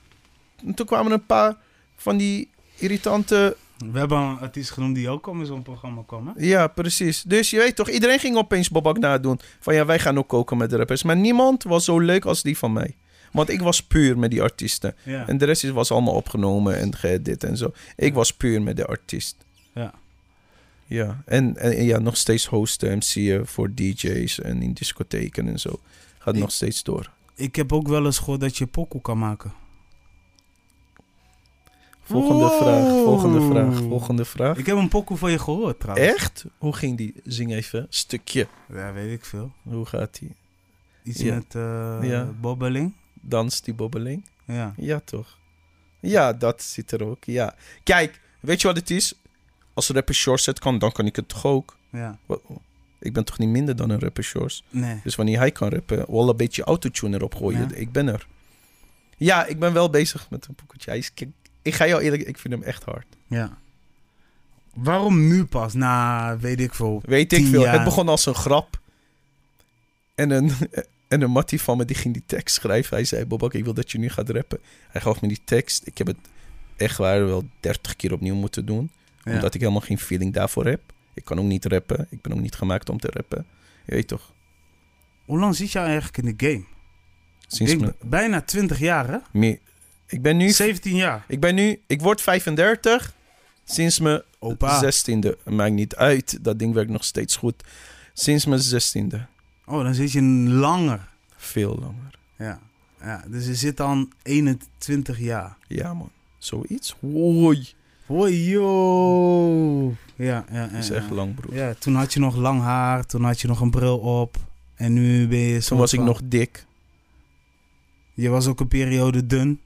En toen kwamen een paar van die irritante... We hebben een artiest genoemd die ook al in zo'n programma kwam, hè? Ja, precies. Dus je weet toch, iedereen ging opeens Bobak nadoen. Van ja, wij gaan ook koken met de rappers. Maar niemand was zo leuk als die van mij. Want ik was puur met die artiesten. Ja. En de rest is- was allemaal opgenomen en geëdit en zo. Ik was puur met de artiest. Ja. Ja, en, en ja, nog steeds hosten, MC'en voor DJ's en in discotheken en zo. Gaat Ik- nog steeds door. Ik heb ook wel eens gehoord dat je pokoe kan maken. Volgende Wow. vraag, volgende vraag, volgende vraag. Ik heb een pokoe van je gehoord, trouwens. Echt? Hoe ging die? Zing even. Stukje. Ja, weet ik veel. Hoe gaat die? Iets Ja. met eh Ja. bobbeling. Dans die bobbeling? Ja. Ja, toch? Ja, dat zit er ook. Ja. Kijk, weet je wat het is? Als rapper Shores het kan, dan kan ik het toch ook. Ja. Ik ben toch niet minder dan een rapper Shores? Nee. Dus wanneer hij kan rappen, wel een beetje autotune erop gooien. Ja. Ik ben er. Ja, ik ben wel bezig met een poeketje. Hij is, kijk, ik ga jou eerlijk, ik vind hem echt hard. Ja. Waarom nu pas? Na, weet ik veel. Weet ik veel. jaar. Het begon als een grap. En een, en een mattie van me die ging die tekst schrijven. Hij zei, Bobak, ik wil dat je nu gaat rappen. Hij gaf me die tekst. Ik heb het echt waar wel 30 keer opnieuw moeten doen. Ja. Omdat ik helemaal geen feeling daarvoor heb. Ik kan ook niet rappen. Ik ben ook niet gemaakt om te rappen. Je weet toch? Hoe lang zit jij eigenlijk in de game? Sinds denk bijna 20 jaar, hè? meer, ik ben nu 17 jaar. Ik ben nu, ik word 35 sinds mijn Opa. 16e. Maakt niet uit, dat ding werkt nog steeds goed. Sinds mijn 16e. Oh, dan zit je langer. Veel langer. Ja. ja. Dus je zit dan 21 jaar. Ja, man. Zoiets. Hoi. Hoi, yo. Ja, ja, ja. Dat is ja. echt lang, broer. Ja, toen had je nog lang haar, toen had je nog een bril op. En nu ben je Toen was ik nog dik. Je was ook een periode dun.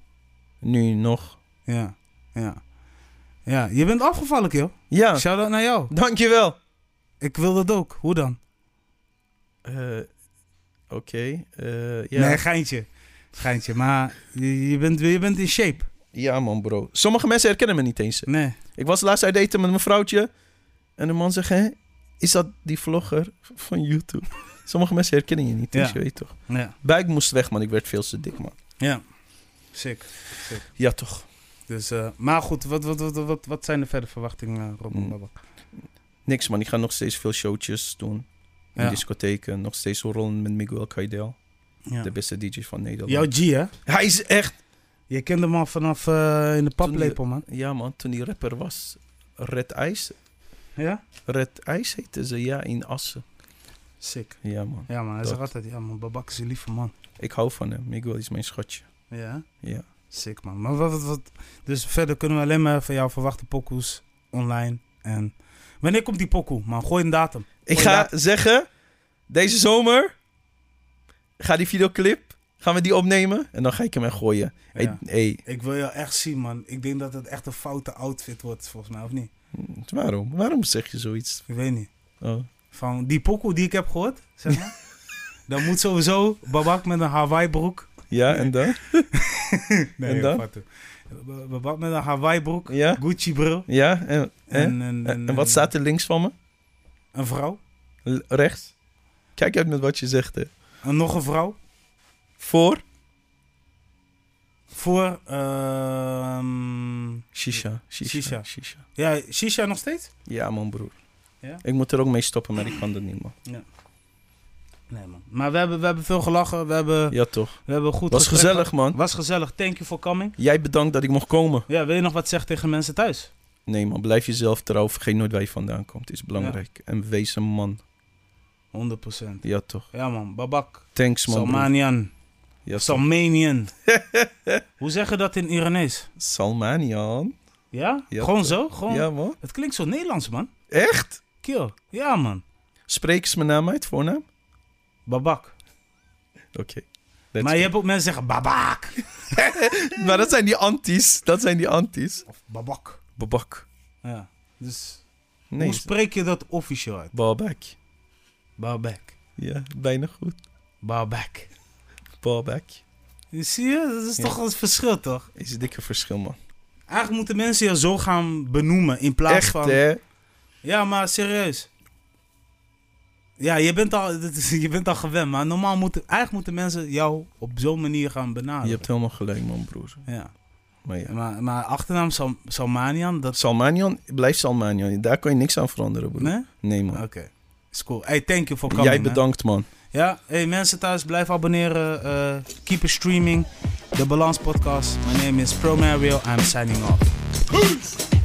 Nu nog. Ja, ja. Ja, je bent afgevallen, joh. Ja, Shout-out naar jou. dankjewel. Ik wil dat ook. Hoe dan? Eh, Oké. eh, ja. Nee, geintje. Geintje. Maar je, je, bent, je bent in shape. ja, man, bro. Sommige mensen herkennen me niet eens. Nee. Ik was laatst uit eten met mijn vrouwtje. En de man zegt, hè, is dat die vlogger van YouTube? Sommige mensen herkennen je niet eens, Ja. je weet toch. Ja. Buik moest weg, man. Ik werd veel te dik, man. Ja. Sick. Ja, toch. Dus, eh, maar goed, wat, wat, wat, wat, wat zijn de verder verwachtingen, eh, Robin Mm. Babak? Niks, man. Ik ga nog steeds veel showtjes doen. In Ja. discotheken. Nog steeds rollen met Miguel Caidel. Ja. De beste DJ van Nederland. Jouw G, hè? Hij is echt... Je kende hem al vanaf eh, in de paplepel, man. Ja, man. Toen die rapper was. Red Ice. Ja? Red Ice heette ze, ja, in Assen. Sick. Ja, man. Ja, man. Hij Dat. zegt altijd, ja, man, Babak is een lieve man. Ik hou van hem. Miguel is mijn schatje. Ja? Ja. Sick, man. Maar wat, wat, wat- Dus verder kunnen we alleen maar van jou verwachten pokoes online. En wanneer komt die pokoe, man? Gooi een datum. Ik ga datum. zeggen, deze zomer ga die videoclip, gaan we die opnemen en dan ga ik hem er gooien. Ja. hey, Ik wil jou echt zien, man. Ik denk dat het echt een foute outfit wordt, volgens mij, of niet? hm, waarom? Waarom zeg je zoiets? Ik weet niet. Oh. Van die pokoe die ik heb gehoord, zeg maar. dan moet sowieso Babak met een Hawaii broek. Ja, en dan? Nee, En dan? Babak met een Hawaii broek, Ja? Ja? En, en, En, wat staat er links van me? Een vrouw. Rechts? Kijk uit met wat je zegt, hè. En nog een vrouw. Voor? Voor, ehm Shisha. Shisha. Shisha. Shisha. ja, Shisha nog steeds? Ja, man, broer. Ja? Ik moet er ook mee stoppen, maar ik kan dat niet, man. Nee, man. Maar we hebben, we hebben veel gelachen. We hebben, Ja, toch. we hebben goed Was gezellig, gehad. man. Was gezellig. Thank you for coming. Jij bedankt dat ik mocht komen. Ja, wil je nog wat zeggen tegen mensen thuis? Nee, man. Blijf jezelf trouw. Vergeet nooit waar je vandaan komt. is belangrijk. En wees een man. 100%. Ja, toch. Ja, man. Babak. Thanks, man. Salmanian. Ja. Salmanian. Hoe zeg je dat in Iranees? Salmanian. Ja? Ja, Gewoon toch. zo? Gewoon... Ja, man. Het klinkt zo Nederlands, man. Echt? Kill. Ja, man. Spreek eens mijn naam uit, voornaam? Babak. Oké. Maar je hebt ook mensen zeggen babak. Maar dat zijn die anties. Dat zijn die anties. Of babak. Babak. Ja. Dus Nee, hoe spreek je dat officieel uit? Babak. Babak. Ja, bijna goed. Babak. Babak. Zie je? Dat is Ja. toch een verschil, toch? Is een dikke verschil, man. Eigenlijk moeten mensen je zo gaan benoemen in plaats Echt, van... hè? Ja, maar serieus. Ja, je bent, al, je bent al gewend, maar normaal moeten, eigenlijk moeten mensen jou op zo'n manier gaan benaderen. Je hebt helemaal gelijk, man, broer. Ja. Maar ja. Maar, maar achternaam Sal Salmanian, dat... Salmanian, blijf Salmanian. Daar kan je niks aan veranderen, broer. Nee? Nee, man. Oké. Is cool. Hey, thank you for coming, Jij bedankt, man. Ja, hey, mensen thuis, blijf abonneren. eh, keep it streaming. De Balans Podcast. My name is Pro Mario. I'm signing off. Peace.